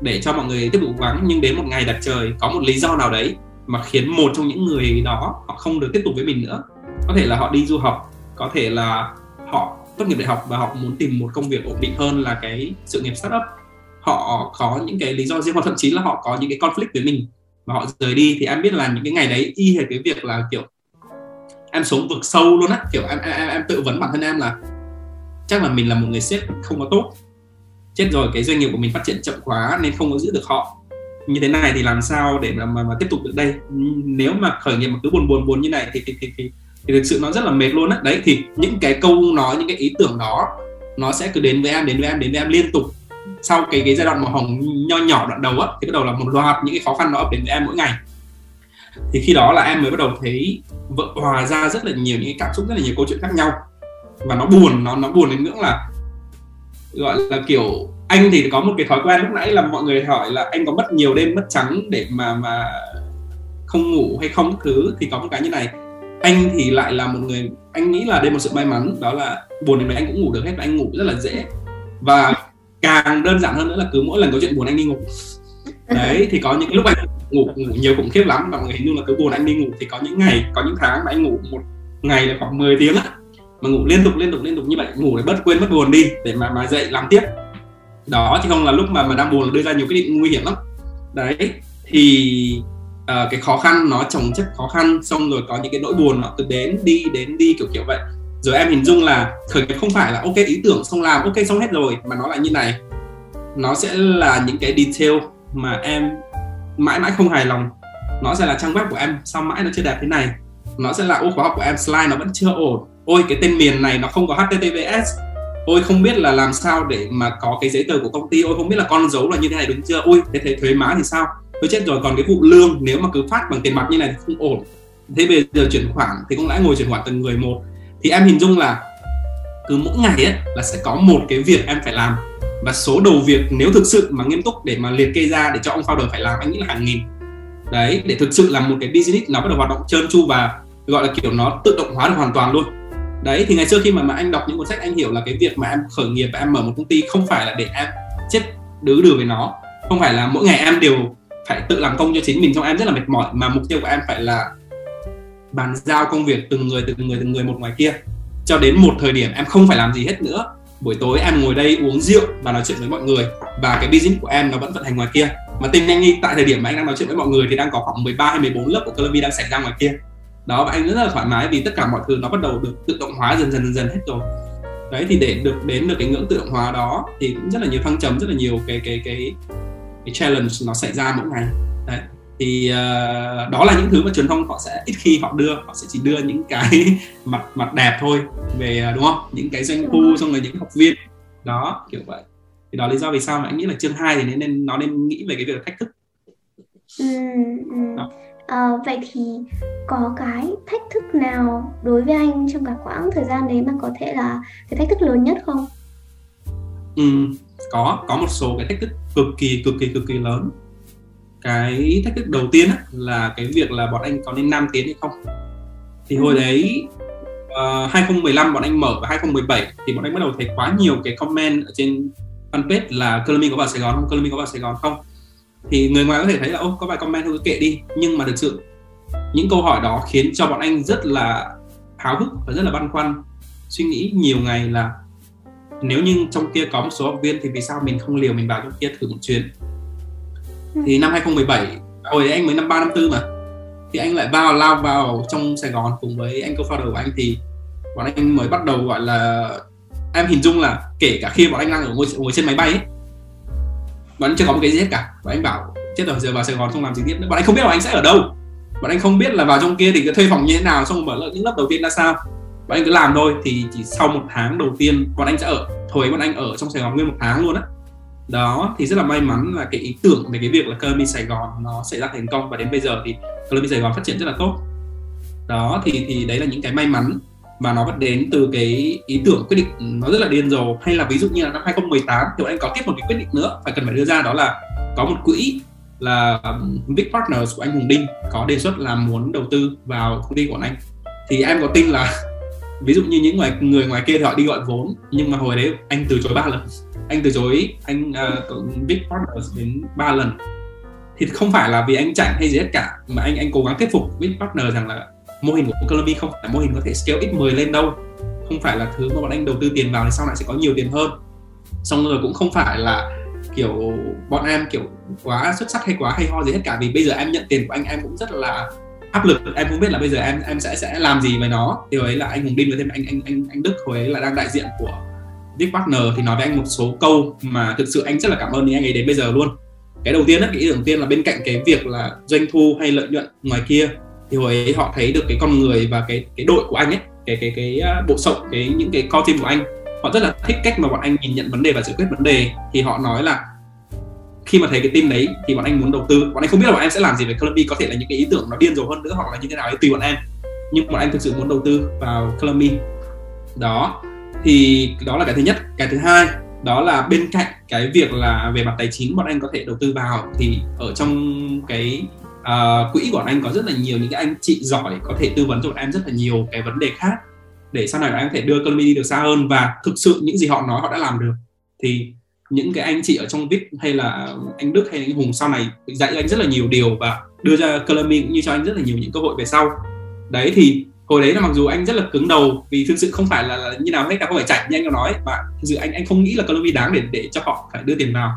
để cho mọi người tiếp tục cố gắng. Nhưng đến một ngày đặt trời, có một lý do nào đấy mà khiến một trong những người đó họ không được tiếp tục với mình nữa. Có thể là họ đi du học có thể là họ tốt nghiệp đại học và họ muốn tìm một công việc ổn định hơn là cái sự nghiệp startup. Họ có những cái lý do riêng hoặc thậm chí là họ có những cái conflict với mình và họ rời đi. Thì em biết là những cái ngày đấy y hệt cái việc là kiểu em sống vực sâu luôn á. Kiểu em, em em tự vấn bản thân em là chắc là mình là một người sếp không có tốt. Chết rồi cái doanh nghiệp của mình phát triển chậm quá nên không có giữ được họ. Như thế này thì làm sao để mà mà, mà tiếp tục được đây? Nếu mà khởi nghiệp mà cứ buồn buồn buồn như này thì thì thì, thì, thì thực sự nó rất là mệt luôn á. Đấy, thì những cái câu nói những cái ý tưởng đó, nó sẽ cứ đến với em, đến với em, đến với em liên tục. Sau cái cái giai đoạn màu hồng nho nhỏ đoạn đầu á, thì bắt đầu là một loạt những cái khó khăn nó ập đến với em mỗi ngày. Thì khi đó là em mới bắt đầu thấy vỡ hòa ra rất là nhiều những cái cảm xúc, rất là nhiều câu chuyện khác nhau. Và nó buồn, nó nó buồn đến ngưỡng là, gọi là kiểu, anh thì có một cái thói quen lúc nãy là mọi người hỏi là anh có mất nhiều đêm mất trắng để mà mà không ngủ hay không thứ, thì có một cái như này anh thì lại là một người, anh nghĩ là đây một sự may mắn, đó là buồn thì mấy anh cũng ngủ được hết và anh ngủ rất là dễ. Và càng đơn giản hơn nữa là cứ mỗi lần có chuyện buồn anh đi ngủ. Đấy, thì có những lúc anh ngủ ngủ nhiều cũng khiếp lắm, và mọi người hình dung là cứ buồn anh đi ngủ, thì có những ngày, có những tháng mà anh ngủ một ngày là khoảng 10 tiếng á, mà ngủ liên tục liên tục liên tục như vậy, ngủ để bớt quên mất buồn đi, để mà mà dậy làm tiếp. Đó chứ không là lúc mà mà đang buồn là đưa ra nhiều quyết định nguy hiểm lắm. Đấy, thì uh, cái khó khăn nó chồng chất khó khăn xong rồi có những cái nỗi buồn nó cứ đến đi đến đi kiểu kiểu vậy. Rồi em hình dung là khởi nghiệp không phải là ok ý tưởng xong làm ok xong hết rồi mà nó là như này. Nó sẽ là những cái detail mà em mãi mãi không hài lòng. Nó sẽ là trang web của em sao mãi nó chưa đẹp thế này? Nó sẽ là ô khóa học của em slide nó vẫn chưa ổn. Ôi cái tên miền này nó không có https ôi không biết là làm sao để mà có cái giấy tờ của công ty. Ôi không biết là con dấu là như thế này đúng chưa? Ôi thế thế thuế má thì sao? Tôi chết rồi còn cái vụ lương nếu mà cứ phát bằng tiền mặt như này thì không ổn. Thế bây giờ chuyển khoản thì cũng lại ngồi chuyển khoản từng người một. Thì em hình dung là cứ mỗi ngày ấy là sẽ có một cái việc em phải làm. Và số đầu việc nếu thực sự mà nghiêm túc để mà liệt kê ra để cho ông founder phải làm anh nghĩ là hàng nghìn. Đấy để thực sự là một cái business nó bắt đầu hoạt động trơn tru và gọi là kiểu nó tự động hóa được hoàn toàn luôn. Đấy thì ngày xưa khi mà, mà anh đọc những cuốn sách anh hiểu là cái việc mà em khởi nghiệp và em mở một công ty không phải là để em chết đứ đừ với nó. Không phải là mỗi ngày em đều phải tự làm công cho chính mình trong em rất là mệt mỏi. Mà mục tiêu của em phải là bàn giao công việc từng người từng người từng người một ngoài kia. Cho đến một thời điểm em không phải làm gì hết nữa, buổi tối em ngồi đây uống rượu và nói chuyện với mọi người. Và cái business của em nó vẫn vận hành ngoài kia. Mà tin anh nghĩ tại thời điểm mà anh đang nói chuyện với mọi người thì đang có khoảng 13 hay 14 lớp của Colombia đang xảy ra ngoài kia. Đó, và anh rất là thoải mái vì tất cả mọi thứ nó bắt đầu được tự động hóa dần dần dần dần hết rồi. Đấy, thì để được đến được cái ngưỡng tự động hóa đó thì cũng rất là nhiều thăng trầm, rất là nhiều cái cái cái cái challenge nó xảy ra mỗi ngày. Đấy thì uh, đó là những thứ mà truyền thông họ sẽ ít khi họ đưa họ sẽ chỉ đưa những cái (laughs) mặt mặt đẹp thôi về ờ, đúng không? Những cái doanh thu xong rồi những học viên. Đó kiểu vậy. Thì đó lý do vì sao mà anh nghĩ là chương 2 thì nên nên nó nên nghĩ về cái việc thách thức. Ừ, ừ. À, vậy thì có cái thách thức nào đối với anh trong cả quãng thời gian đấy mà có thể là cái thách thức lớn nhất không? Ừ, có có một số cái thách thức cực kỳ cực kỳ cực kỳ lớn. Cái thách thức đầu tiên là cái việc là bọn anh có nên nam tiến hay không? Thì hồi ừ. đấy uh, 2015 bọn anh mở và 2017 thì bọn anh bắt đầu thấy quá nhiều cái comment ở trên fanpage là Colombia có vào Sài Gòn không? Colombia có vào Sài Gòn không? Thì người ngoài có thể thấy là ô có vài comment thôi cứ kệ đi. Nhưng mà thực sự những câu hỏi đó khiến cho bọn anh rất là háo hức và rất là băn khoăn suy nghĩ nhiều ngày là nếu như trong kia có một số học viên thì vì sao mình không liều mình vào trong kia thử một chuyến? Thì năm 2017 hồi đấy anh mới năm ba năm tư mà. Thì anh lại vào lao vào trong Sài Gòn cùng với anh co-founder của anh thì bọn anh mới bắt đầu gọi là em hình dung là kể cả khi bọn anh đang ở ngồi, ngồi trên máy bay ấy, bọn anh chưa có một cái gì hết cả. Bọn anh bảo chết rồi giờ vào Sài Gòn không làm gì tiếp nữa. Bọn anh không biết là anh sẽ ở đâu. Bọn anh không biết là vào trong kia thì thuê phòng như thế nào xong mở những lớp đầu tiên ra sao bọn anh cứ làm thôi, thì chỉ sau một tháng đầu tiên bọn anh sẽ ở. Thôi bọn anh ở trong Sài Gòn nguyên một tháng luôn á. Đó, thì rất là may mắn là cái ý tưởng về cái việc là Colombia Sài Gòn nó xảy ra thành công. Và đến bây giờ thì Colombia Sài Gòn phát triển rất là tốt. Đó, thì thì đấy là những cái may mắn. Mà nó bắt đến từ cái ý tưởng quyết định nó rất là điên rồ. Hay là ví dụ như là năm 2018 thì anh có tiếp một cái quyết định nữa. Phải cần phải đưa ra đó là có một quỹ là Big Partners của anh Hùng Đinh có đề xuất là muốn đầu tư vào công ty của anh. Thì em có tin là ví dụ như những ngoài người ngoài kia thì họ đi gọi vốn nhưng mà hồi đấy anh từ chối ba lần. Anh từ chối anh ờ, uh, big partners đến ba lần. Thì không phải là vì anh chạy hay gì hết cả mà anh anh cố gắng thuyết phục big partner rằng là mô hình của colombi không phải mô hình có thể scale x10 lên đâu. Không phải là thứ mà bọn anh đầu tư tiền vào thì sau này sẽ có nhiều tiền hơn. Xong rồi cũng không phải là kiểu bọn em kiểu quá xuất sắc hay quá hay ho gì hết cả vì bây giờ em nhận tiền của anh em cũng rất là áp lực em không biết là bây giờ em em sẽ sẽ làm gì với nó. Thì ấy là anh Hùng Đinh với thêm anh anh anh anh Đức hồi ấy là đang đại diện của Big Partner thì nói với anh một số câu mà thực sự anh rất là cảm ơn anh ấy đến bây giờ luôn. Cái đầu tiên đó, cái ý đầu tiên là bên cạnh cái việc là doanh thu hay lợi nhuận ngoài kia thì hồi ấy họ thấy được cái con người và cái cái đội của anh ấy cái cái cái à, bộ sộng cái những cái core team của anh họ rất là thích cách mà bọn anh nhìn nhận vấn đề và giải quyết vấn đề. Thì họ nói là khi mà thấy cái team đấy thì bọn anh muốn đầu tư. Bọn anh không biết là bọn em sẽ làm gì với Columbia. Có thể là những cái ý tưởng nó điên rồ hơn nữa hoặc là như thế nào ấy tùy bọn em. Nhưng bọn em thực sự muốn đầu tư vào Columbia. Đó. Thì đó là cái thứ nhất. Cái thứ hai đó là bên cạnh cái việc là về mặt tài chính bọn anh có thể đầu tư vào thì ở trong cái uh, quỹ của bọn anh có rất là nhiều những cái anh chị giỏi có thể tư vấn cho bọn em rất là nhiều cái vấn đề khác để sau này bọn em có thể đưa Columbia đi được xa hơn và thực sự những gì họ nói họ đã làm được. Thì những cái anh chị ở trong VIP hay là anh Đức hay anh Hùng sau này dạy cho anh rất là nhiều điều và đưa ra Columbia cũng như cho anh rất là nhiều những cơ hội về sau. Đấy thì hồi đấy là mặc dù anh rất là cứng đầu vì thực sự không phải là, là như nào hết cả không phải chạy như anh có nói mà thực sự anh anh không nghĩ là Colombia đáng để để cho họ phải đưa tiền vào.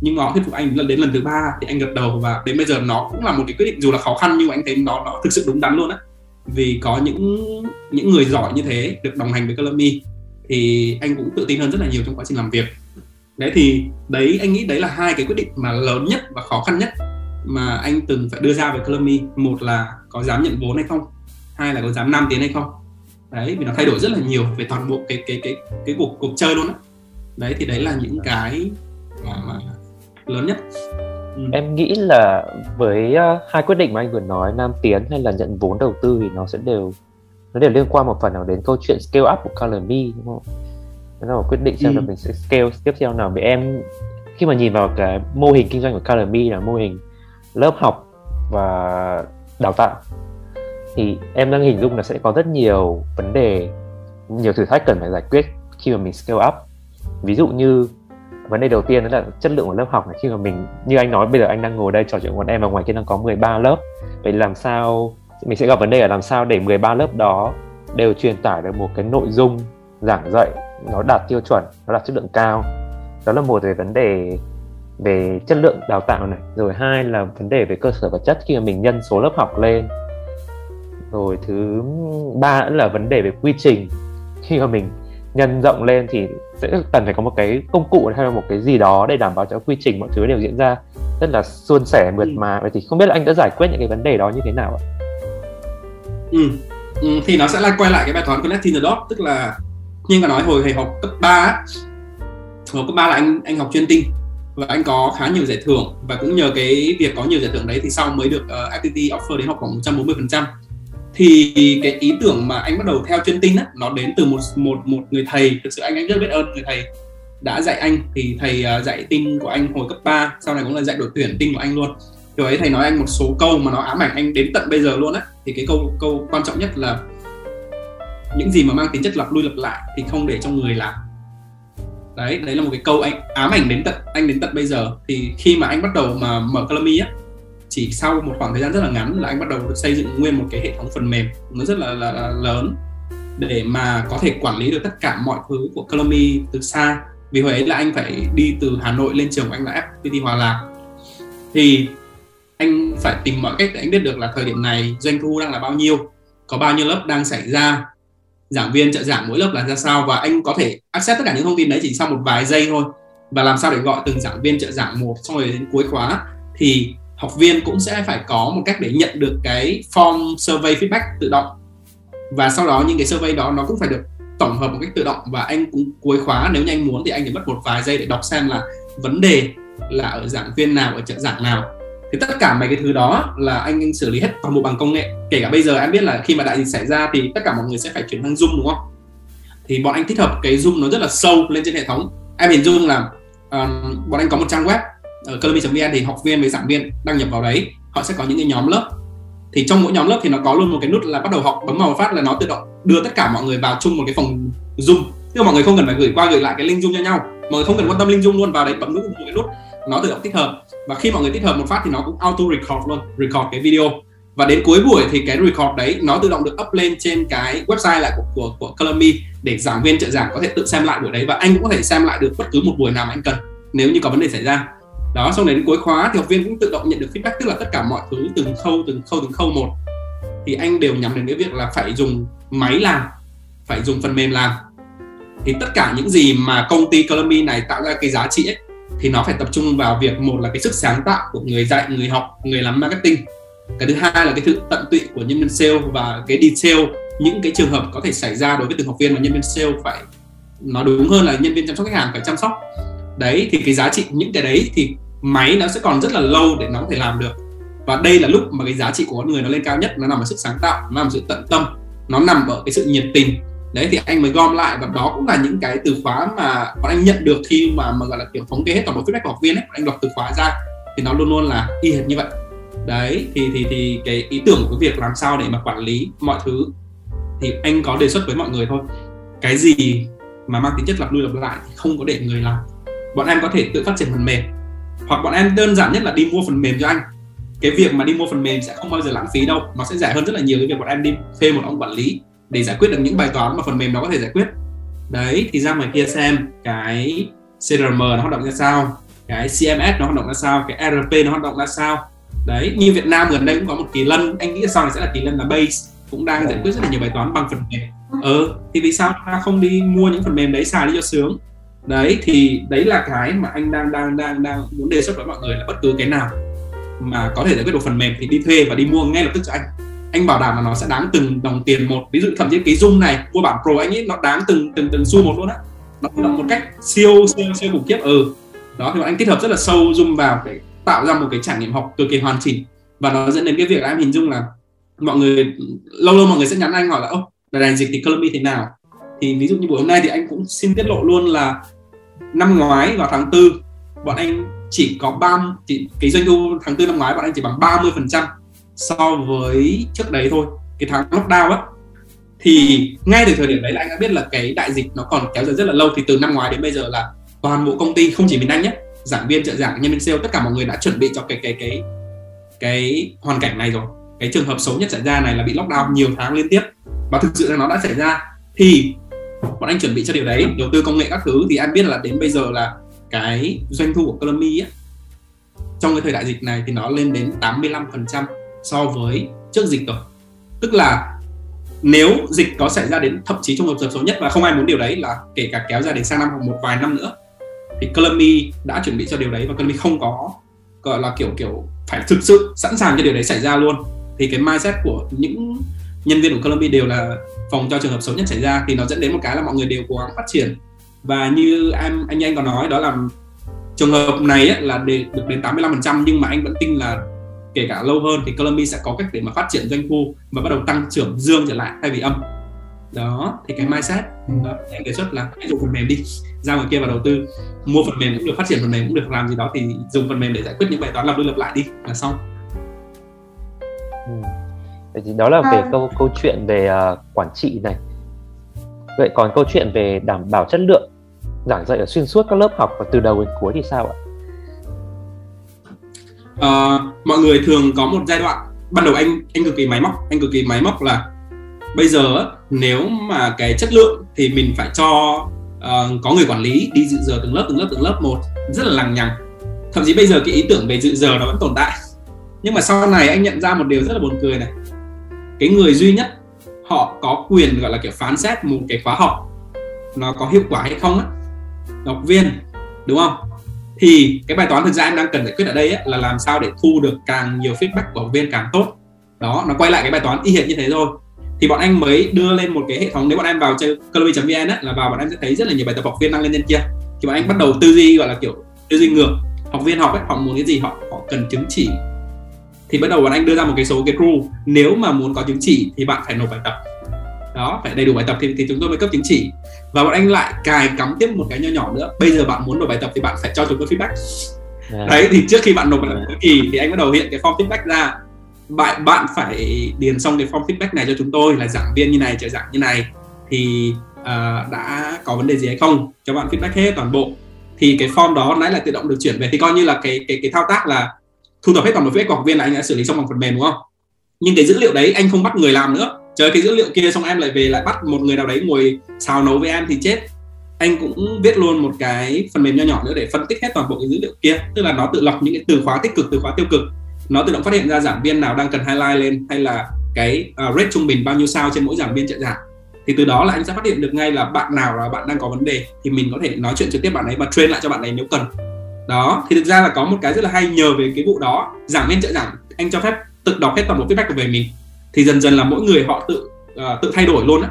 Nhưng họ thuyết phục anh lần đến lần thứ ba thì anh gật đầu và đến bây giờ nó cũng là một cái quyết định dù là khó khăn nhưng mà anh thấy nó nó thực sự đúng đắn luôn á. Vì có những những người giỏi như thế được đồng hành với Colombia thì anh cũng tự tin hơn rất là nhiều trong quá trình làm việc đấy thì đấy anh nghĩ đấy là hai cái quyết định mà lớn nhất và khó khăn nhất mà anh từng phải đưa ra với Colombia một là có dám nhận vốn hay không? Hai là có dám nam tiến hay không? Đấy vì nó thay đổi rất là nhiều về toàn bộ cái cái cái cái cuộc cuộc chơi luôn á. Đấy thì đấy là những cái mà, mà lớn nhất. Ừ. em nghĩ là với uh, hai quyết định mà anh vừa nói nam tiến hay là nhận vốn đầu tư thì nó sẽ đều nó đều liên quan một phần nào đến câu chuyện scale up của Color đúng không? Đó là quyết định xem ừ. là mình sẽ scale tiếp theo nào. Vì em khi mà nhìn vào cái mô hình kinh doanh của Me là mô hình lớp học và đào tạo thì em đang hình dung là sẽ có rất nhiều vấn đề nhiều thử thách cần phải giải quyết khi mà mình scale up. Ví dụ như vấn đề đầu tiên đó là chất lượng của lớp học này. Khi mà mình như anh nói bây giờ anh đang ngồi đây trò chuyện với em và ngoài kia đang có 13 lớp. Vậy làm sao mình sẽ gặp vấn đề là làm sao để 13 lớp đó đều truyền tải được một cái nội dung giảng dạy nó đạt tiêu chuẩn nó đạt chất lượng cao đó là một về vấn đề về chất lượng đào tạo này rồi hai là vấn đề về cơ sở vật chất khi mà mình nhân số lớp học lên rồi thứ ba là vấn đề về quy trình khi mà mình nhân rộng lên thì sẽ cần phải có một cái công cụ hay là một cái gì đó để đảm bảo cho quy trình mọi thứ đều diễn ra rất là suôn sẻ mượt ừ. mà vậy thì không biết là anh đã giải quyết những cái vấn đề đó như thế nào ạ? Ừ. ừ thì nó sẽ lại quay lại cái bài toán connecting the dots tức là nhưng mà nói hồi thầy học cấp 3 hồi cấp 3 là anh anh học chuyên tinh và anh có khá nhiều giải thưởng và cũng nhờ cái việc có nhiều giải thưởng đấy thì sau mới được ờ, uh, FPT offer đến học khoảng 140 phần trăm. Thì cái ý tưởng mà anh bắt đầu theo chuyên tinh á nó đến từ một một một người thầy thực sự anh anh rất biết ơn người thầy đã dạy anh. Thì thầy uh, dạy tinh của anh hồi cấp 3 sau này cũng là dạy đội tuyển tinh của anh luôn. Rồi ấy thầy nói anh một số câu mà nó ám ảnh anh đến tận bây giờ luôn á. Thì cái câu câu quan trọng nhất là những gì mà mang tính chất lặp lui lặp lại thì không để cho người làm. Đấy đấy là một cái câu anh ám ảnh đến tận anh đến tận bây giờ. Thì khi mà anh bắt đầu mà mở Calami á chỉ sau một khoảng thời gian rất là ngắn là anh bắt đầu được xây dựng nguyên một cái hệ thống phần mềm. Nó rất là, là, là lớn để mà có thể quản lý được tất cả mọi thứ của Calami từ xa. Vì hồi ấy là anh phải đi từ Hà Nội lên trường của anh là FPT Hòa Lạc. Thì anh phải tìm mọi cách để anh biết được là thời điểm này doanh thu đang là bao nhiêu có bao nhiêu lớp đang xảy ra giảng viên, trợ giảng mỗi lớp là ra sao và anh có thể access tất cả những thông tin đấy chỉ sau một vài giây thôi. Và làm sao để gọi từng giảng viên, trợ giảng một xong rồi đến cuối khóa thì học viên cũng sẽ phải có một cách để nhận được cái form survey feedback tự động. Và sau đó những cái survey đó nó cũng phải được tổng hợp một cách tự động và anh cũng cuối khóa nếu như anh muốn thì anh chỉ mất một vài giây để đọc xem là vấn đề là ở giảng viên nào, ở trợ giảng nào thì tất cả mấy cái thứ đó là anh, anh xử lý hết toàn bộ bằng công nghệ. Kể cả bây giờ em biết là khi mà đại dịch xảy ra thì tất cả mọi người sẽ phải chuyển sang zoom đúng không? Thì bọn anh thích hợp cái zoom nó rất là sâu lên trên hệ thống. Em hình dung là um, bọn anh có một trang web ờ, ở colorme.vn thì học viên với giảng viên đăng nhập vào đấy họ sẽ có những cái nhóm lớp. Thì trong mỗi nhóm lớp thì nó có luôn một cái nút là bắt đầu học bấm vào phát là nó tự động đưa tất cả mọi người vào chung một cái phòng zoom. Tức là mọi người không cần phải gửi qua gửi lại cái link zoom cho nhau. Mọi người không cần quan tâm link zoom luôn vào đấy bấm nút một cái nút nó tự động tích hợp và khi mọi người tích hợp một phát thì nó cũng auto record luôn record cái video. Và đến cuối buổi thì cái record đấy nó tự động được up lên trên cái website lại của của, của Color để giảng viên trợ giảng có thể tự xem lại buổi đấy và anh cũng có thể xem lại được bất cứ một buổi nào mà anh cần nếu như có vấn đề xảy ra. Đó xong đến cuối khóa thì học viên cũng tự động nhận được feedback tức là tất cả mọi thứ từng khâu từng khâu từng khâu một. Thì anh đều nhắm đến cái việc là phải dùng máy làm phải dùng phần mềm làm. Thì tất cả những gì mà công ty Color này tạo ra cái giá trị ấy thì nó phải tập trung vào việc một là cái sức sáng tạo của người dạy, người học, người làm marketing. Cái thứ hai là cái sự tận tụy của nhân viên sale và cái detail những cái trường hợp có thể xảy ra đối với từng học viên mà nhân viên sale phải nói đúng hơn là nhân viên chăm sóc khách hàng phải chăm sóc. Đấy, thì cái giá trị những cái đấy thì máy nó sẽ còn rất là lâu để nó có thể làm được. Và đây là lúc mà cái giá trị của con người nó lên cao nhất, nó nằm ở sức sáng tạo, nó nằm ở sự tận tâm, nó nằm ở cái sự nhiệt tình đấy, thì anh mới gom lại và đó cũng là những cái từ khóa mà bọn anh nhận được khi mà mà, gọi là, kiểu, thống kê hết toàn bộ feedback của học viên ấy. Anh đọc từ khóa ra thì nó luôn luôn là y hệt như vậy. Đấy, thì thì thì cái ý tưởng của việc làm sao để mà quản lý mọi thứ thì anh có đề xuất với mọi người thôi. Cái gì mà mang tính chất lặp lui lặp lại thì không có để người làm. Bọn em có thể tự phát triển phần mềm. Hoặc bọn em đơn giản nhất là đi mua phần mềm cho anh. Cái việc mà đi mua phần mềm sẽ không bao giờ lãng phí đâu, nó sẽ rẻ hơn rất là nhiều cái việc bọn em đi thuê một ông quản lý để giải quyết được những bài toán mà phần mềm đó có thể giải quyết. Đấy, thì ra ngoài kia xem cái CRM nó hoạt động ra sao, cái CMS nó hoạt động ra sao, cái ERP nó hoạt động ra sao. Đấy, như Việt Nam gần đây cũng có một kỳ lân, anh nghĩ sau này sẽ là kỳ lân là base, cũng đang giải quyết rất là nhiều bài toán bằng phần mềm. Ờ thì vì sao chúng ta không đi mua những phần mềm đấy xài đi cho sướng? Đấy, thì đấy là cái mà anh đang đang đang đang muốn đề xuất với mọi người là bất cứ cái nào mà có thể giải quyết được phần mềm thì đi thuê và đi mua ngay lập tức cho anh anh bảo đảm là nó sẽ đáng từng đồng tiền một. Ví dụ thậm chí cái zoom này, mua bản pro anh ấy, nó đáng từng từng từng xu một luôn á. Nó tự động một cách siêu siêu siêu khủng khiếp. Ừ. Đó, thì bọn anh kết hợp rất là sâu zoom vào để tạo ra một cái trải nghiệm học cực kỳ hoàn chỉnh. Và nó dẫn đến cái việc là em hình dung là mọi người, lâu lâu mọi người sẽ nhắn anh, hỏi là, ô là này dịch thì Colombia thế nào? Thì ví dụ như buổi hôm nay thì anh cũng xin tiết lộ luôn là năm ngoái vào tháng tư, bọn anh chỉ có ba, chỉ, cái doanh thu tháng tư năm ngoái bọn anh chỉ bằng 30 phần trăm so với trước đấy thôi cái tháng lockdown á. Thì ngay từ thời điểm đấy là anh đã biết là cái đại dịch nó còn kéo dài rất là lâu. Thì từ năm ngoái đến bây giờ là toàn bộ công ty không chỉ mình anh nhé giảng viên trợ giảng nhân viên sale tất cả mọi người đã chuẩn bị cho cái cái cái cái hoàn cảnh này rồi. Cái trường hợp xấu nhất xảy ra này là bị lockdown nhiều tháng liên tiếp. Và thực sự là nó đã xảy ra. Thì bọn anh chuẩn bị cho điều đấy đầu tư công nghệ các thứ. Thì anh biết là đến bây giờ là cái doanh thu của Colombia ấy, trong cái thời đại dịch này thì nó lên đến 85% so với trước dịch rồi. Tức là nếu dịch có xảy ra đến thậm chí trong hợp số nhất và không ai muốn điều đấy là kể cả kéo ra đến sang năm hoặc một vài năm nữa thì Colombia đã chuẩn bị cho điều đấy và Colombia không có gọi là kiểu kiểu phải thực sự sẵn sàng cho điều đấy xảy ra luôn. Thì cái mindset của những nhân viên của Colombia đều là phòng cho trường hợp xấu nhất xảy ra thì nó dẫn đến một cái là mọi người đều cố gắng phát triển. Và như em anh anh có nói đó là trường hợp này ấy, là để được đến 85% nhưng mà anh vẫn tin là kể cả lâu hơn thì Colombia sẽ có cách để mà phát triển doanh thu và bắt đầu tăng trưởng dương trở lại thay vì âm. Đó thì cái mindset đó, anh đề xuất là hãy dùng phần mềm đi. Ra ngoài kia vào đầu tư mua phần mềm cũng được phát triển phần mềm cũng được làm gì đó thì dùng phần mềm để giải quyết những bài toán lặp đi lặp lại đi là xong. Ừ. thì đó là về à. câu câu chuyện về uh, quản trị này. Vậy còn câu chuyện về đảm bảo chất lượng giảng dạy ở xuyên suốt các lớp học và từ đầu đến cuối thì sao ạ uh, mọi người thường có một giai đoạn ban đầu anh anh cực kỳ máy móc anh cực kỳ máy móc là bây giờ nếu mà cái chất lượng thì mình phải cho uh, có người quản lý đi dự giờ từng lớp từng lớp từng lớp một rất là lằng nhằng. Thậm chí bây giờ cái ý tưởng về dự giờ nó vẫn tồn tại. Nhưng mà sau này anh nhận ra một điều rất là buồn cười này. Cái người duy nhất họ có quyền gọi là kiểu phán xét một cái khóa học nó có hiệu quả hay không á. Học viên đúng không? Thì cái bài toán thực ra em đang cần giải quyết ở đây ấy, là làm sao để thu được càng nhiều feedback của học viên càng tốt. Đó nó quay lại cái bài toán y hệt như thế thôi. Thì bọn anh mới đưa lên một cái hệ thống nếu bọn em vào chơi calorie.vn là vào bọn em sẽ thấy rất là nhiều bài tập học viên đăng lên trên kia. Thì bọn anh bắt đầu tư duy gọi là kiểu tư duy ngược. Học viên học ấy họ muốn cái gì họ họ cần chứng chỉ. Thì bắt đầu bọn anh đưa ra một cái số cái rule. Nếu mà muốn có chứng chỉ thì bạn phải nộp bài tập đó phải đầy đủ bài tập thì, thì chúng tôi mới cấp chứng chỉ. Và bọn anh lại cài cắm tiếp một cái nho nhỏ nữa. Bây giờ bạn muốn nộp bài tập thì bạn phải cho chúng tôi feedback. Yeah. đấy thì trước khi bạn nộp bài tập cuối kỳ thì anh bắt đầu hiện cái form feedback ra. Bạn bạn phải điền xong cái form feedback này cho chúng tôi là giảng viên như này trợ giảng như này. Thì uh, đã có vấn đề gì hay không? Cho bạn feedback hết toàn bộ. Thì cái form đó nãy là tự động được chuyển về. Thì coi như là cái cái cái thao tác là thu thập hết toàn bộ feedback của học viên là anh đã xử lý xong bằng phần mềm đúng không? Nhưng cái dữ liệu đấy anh không bắt người làm nữa chơi cái dữ liệu kia xong em lại về lại bắt một người nào đấy ngồi xào nấu với em thì chết. Anh cũng viết luôn một cái phần mềm nho nhỏ nữa để phân tích hết toàn bộ cái dữ liệu kia. Tức là nó tự lọc những cái từ khóa tích cực từ khóa tiêu cực. Nó tự động phát hiện ra giảng viên nào đang cần highlight lên hay là cái uh, rate trung bình bao nhiêu sao trên mỗi giảng viên trợ giảng. Thì từ đó là anh sẽ phát hiện được ngay là bạn nào là bạn đang có vấn đề thì mình có thể nói chuyện trực tiếp bạn ấy và train lại cho bạn ấy nếu cần. Đó thì thực ra là có một cái rất là hay nhờ về cái vụ đó. Giảng viên trợ giảng anh cho phép tự đọc hết toàn bộ feedback của về mình thì dần dần là mỗi người họ tự uh, tự thay đổi luôn á.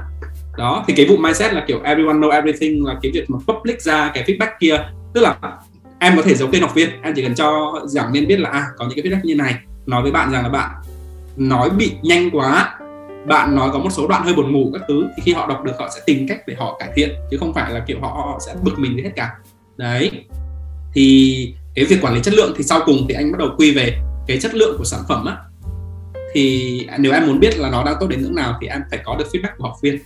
Đó thì cái vụ mindset là kiểu everyone know everything là cái việc mà public ra cái feedback kia. Tức là em có thể giấu tên học viên em chỉ cần cho giảng viên biết là à, có những cái feedback như này nói với bạn rằng là bạn nói bị nhanh quá bạn nói có một số đoạn hơi buồn ngủ các thứ thì khi họ đọc được họ sẽ tìm cách để họ cải thiện chứ không phải là kiểu họ, họ sẽ bực mình hết cả. Đấy. Thì cái việc quản lý chất lượng thì sau cùng thì anh bắt đầu quy về cái chất lượng của sản phẩm á thì nếu em muốn biết là nó đang tốt đến ngưỡng nào thì em phải có được feedback của học viên.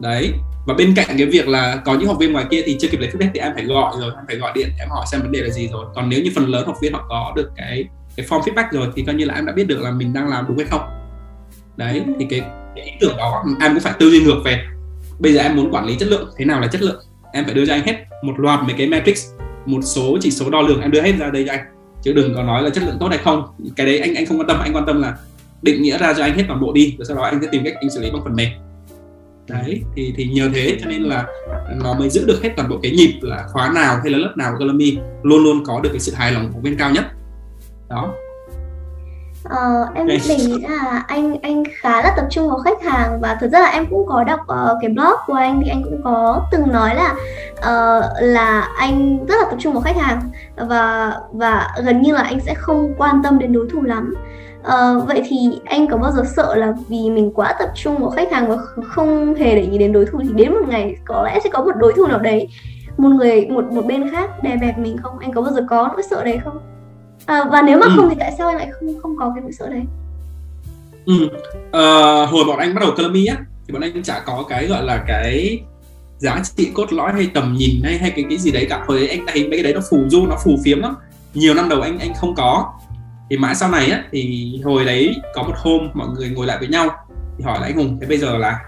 Đấy. Và bên cạnh cái việc là có những học viên ngoài kia thì chưa kịp lấy feedback thì em phải gọi rồi em phải gọi điện em hỏi xem vấn đề là gì rồi. Còn nếu như phần lớn học viên họ có được cái cái form feedback rồi thì coi như là em đã biết được là mình đang làm đúng hay không. Đấy thì cái, cái ý tưởng đó em cũng phải tư duy ngược về. Bây giờ em muốn quản lý chất lượng thế nào là chất lượng? Em phải đưa cho anh hết một loạt mấy cái matrix một số chỉ số đo lường em đưa hết ra đây cho anh. Chứ đừng có nói là chất lượng tốt hay không. Cái đấy anh anh không quan tâm. Anh quan tâm là định nghĩa ra cho anh hết toàn bộ đi rồi sau đó anh sẽ tìm cách anh xử lý bằng phần mềm. Đấy thì thì nhờ thế cho nên là nó mới giữ được hết toàn bộ cái nhịp là khóa nào hay là lớp nào của Galami luôn luôn có được cái sự hài lòng của viên cao nhất. Đó. Ờ, em mình nghĩ là anh anh khá là tập trung vào khách hàng và thực ra là em cũng có đọc uh, cái blog của anh thì anh cũng có từng nói là uh, là anh rất là tập trung vào khách hàng và và gần như là anh sẽ không quan tâm đến đối thủ lắm. Uh, vậy thì anh có bao giờ sợ là vì mình quá tập trung vào khách hàng và không hề để ý đến đối thủ thì đến một ngày có lẽ sẽ có một đối thủ nào đấy một người một một bên khác đè bẹp mình không? Anh có bao giờ có nỗi sợ đấy không? À, và nếu mà ừ. không thì tại sao anh lại không không có cái nỗi sợ đấy? Ừ. à, hồi bọn anh bắt đầu Colomy á thì bọn anh chả có cái gọi là cái giá trị cốt lõi hay tầm nhìn hay hay cái cái gì đấy cả. Hồi anh thấy mấy cái đấy nó phù du nó phù phiếm lắm. Nhiều năm đầu anh anh không có thì mãi sau này á, thì hồi đấy có một hôm mọi người ngồi lại với nhau, thì hỏi là anh hùng, thế bây giờ là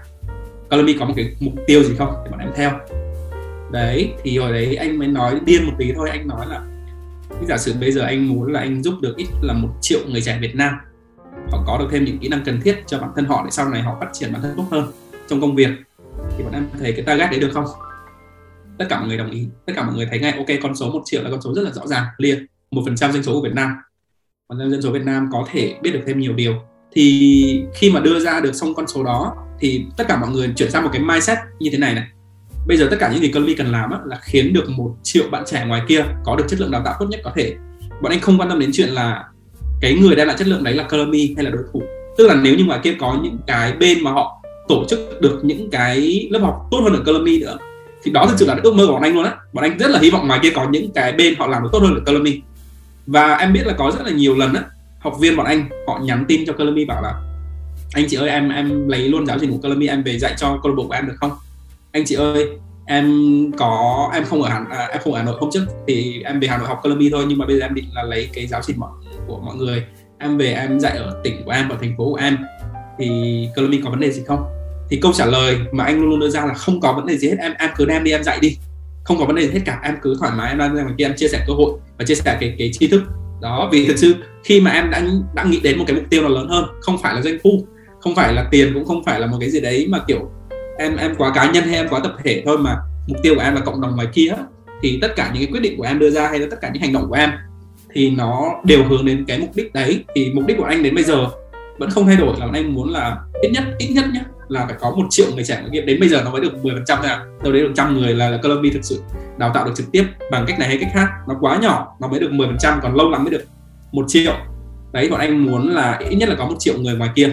Colomy có một cái mục tiêu gì không? Để bọn em theo. Đấy, thì hồi đấy anh mới nói điên một tí thôi, anh nói là giả sử bây giờ anh muốn là anh giúp được ít là một triệu người trẻ Việt Nam, họ có được thêm những kỹ năng cần thiết cho bản thân họ để sau này họ phát triển bản thân tốt hơn trong công việc, thì bọn em thấy cái target đấy được không? Tất cả mọi người đồng ý, tất cả mọi người thấy ngay, ok, con số một triệu là con số rất là rõ ràng, clear, một phần trăm dân số của Việt Nam còn dân số Việt Nam có thể biết được thêm nhiều điều. Thì khi mà đưa ra được xong con số đó thì tất cả mọi người chuyển sang một cái mindset như thế này này. Bây giờ tất cả những gì Colombia cần làm á, là khiến được một triệu bạn trẻ ngoài kia có được chất lượng đào tạo tốt nhất có thể. Bọn anh không quan tâm đến chuyện là cái người đem lại chất lượng đấy là Colombia hay là đối thủ. Tức là nếu như ngoài kia có những cái bên mà họ tổ chức được những cái lớp học tốt hơn ở Colombia nữa thì đó thực sự là ước mơ của bọn anh luôn á. Bọn anh rất là hy vọng ngoài kia có những cái bên họ làm được tốt hơn ở Colombia và em biết là có rất là nhiều lần á học viên bọn anh họ nhắn tin cho Colombia bảo là anh chị ơi em em lấy luôn giáo trình của Colombia em về dạy cho câu lạc bộ của em được không? Anh chị ơi em có em không ở Hà à, em không ở Hà Nội hôm trước thì em về Hà Nội học Colombia thôi nhưng mà bây giờ em định là lấy cái giáo trình của mọi người. Em về em dạy ở tỉnh của em ở thành phố của em thì Colombia có vấn đề gì không? Thì câu trả lời mà anh luôn luôn đưa ra là không có vấn đề gì hết em em cứ đem đi em dạy đi không có vấn đề gì hết cả, em cứ thoải mái, em đang ngoài kia em chia sẻ cơ hội và chia sẻ cái cái tri thức. Đó, vì thực sự khi mà em đã đã nghĩ đến một cái mục tiêu nào lớn hơn, không phải là doanh thu, không phải là tiền, cũng không phải là một cái gì đấy mà, kiểu, em em quá cá nhân hay em quá tập thể thôi mà mục tiêu của em là cộng đồng ngoài kia, thì tất cả những cái quyết định của em đưa ra hay là tất cả những hành động của em thì nó đều hướng đến cái mục đích đấy. Thì mục đích của anh đến bây giờ vẫn không thay đổi là anh muốn là ít nhất ít nhất nhé là phải có một triệu người trẻ khởi nghiệp đến bây giờ nó mới được 10% thôi à đâu đấy được trăm người là, là Colombia thực sự đào tạo được trực tiếp bằng cách này hay cách khác. Nó quá nhỏ nó mới được 10% còn lâu lắm mới được một triệu. Đấy bọn anh muốn là ít nhất là có một triệu người ngoài kia.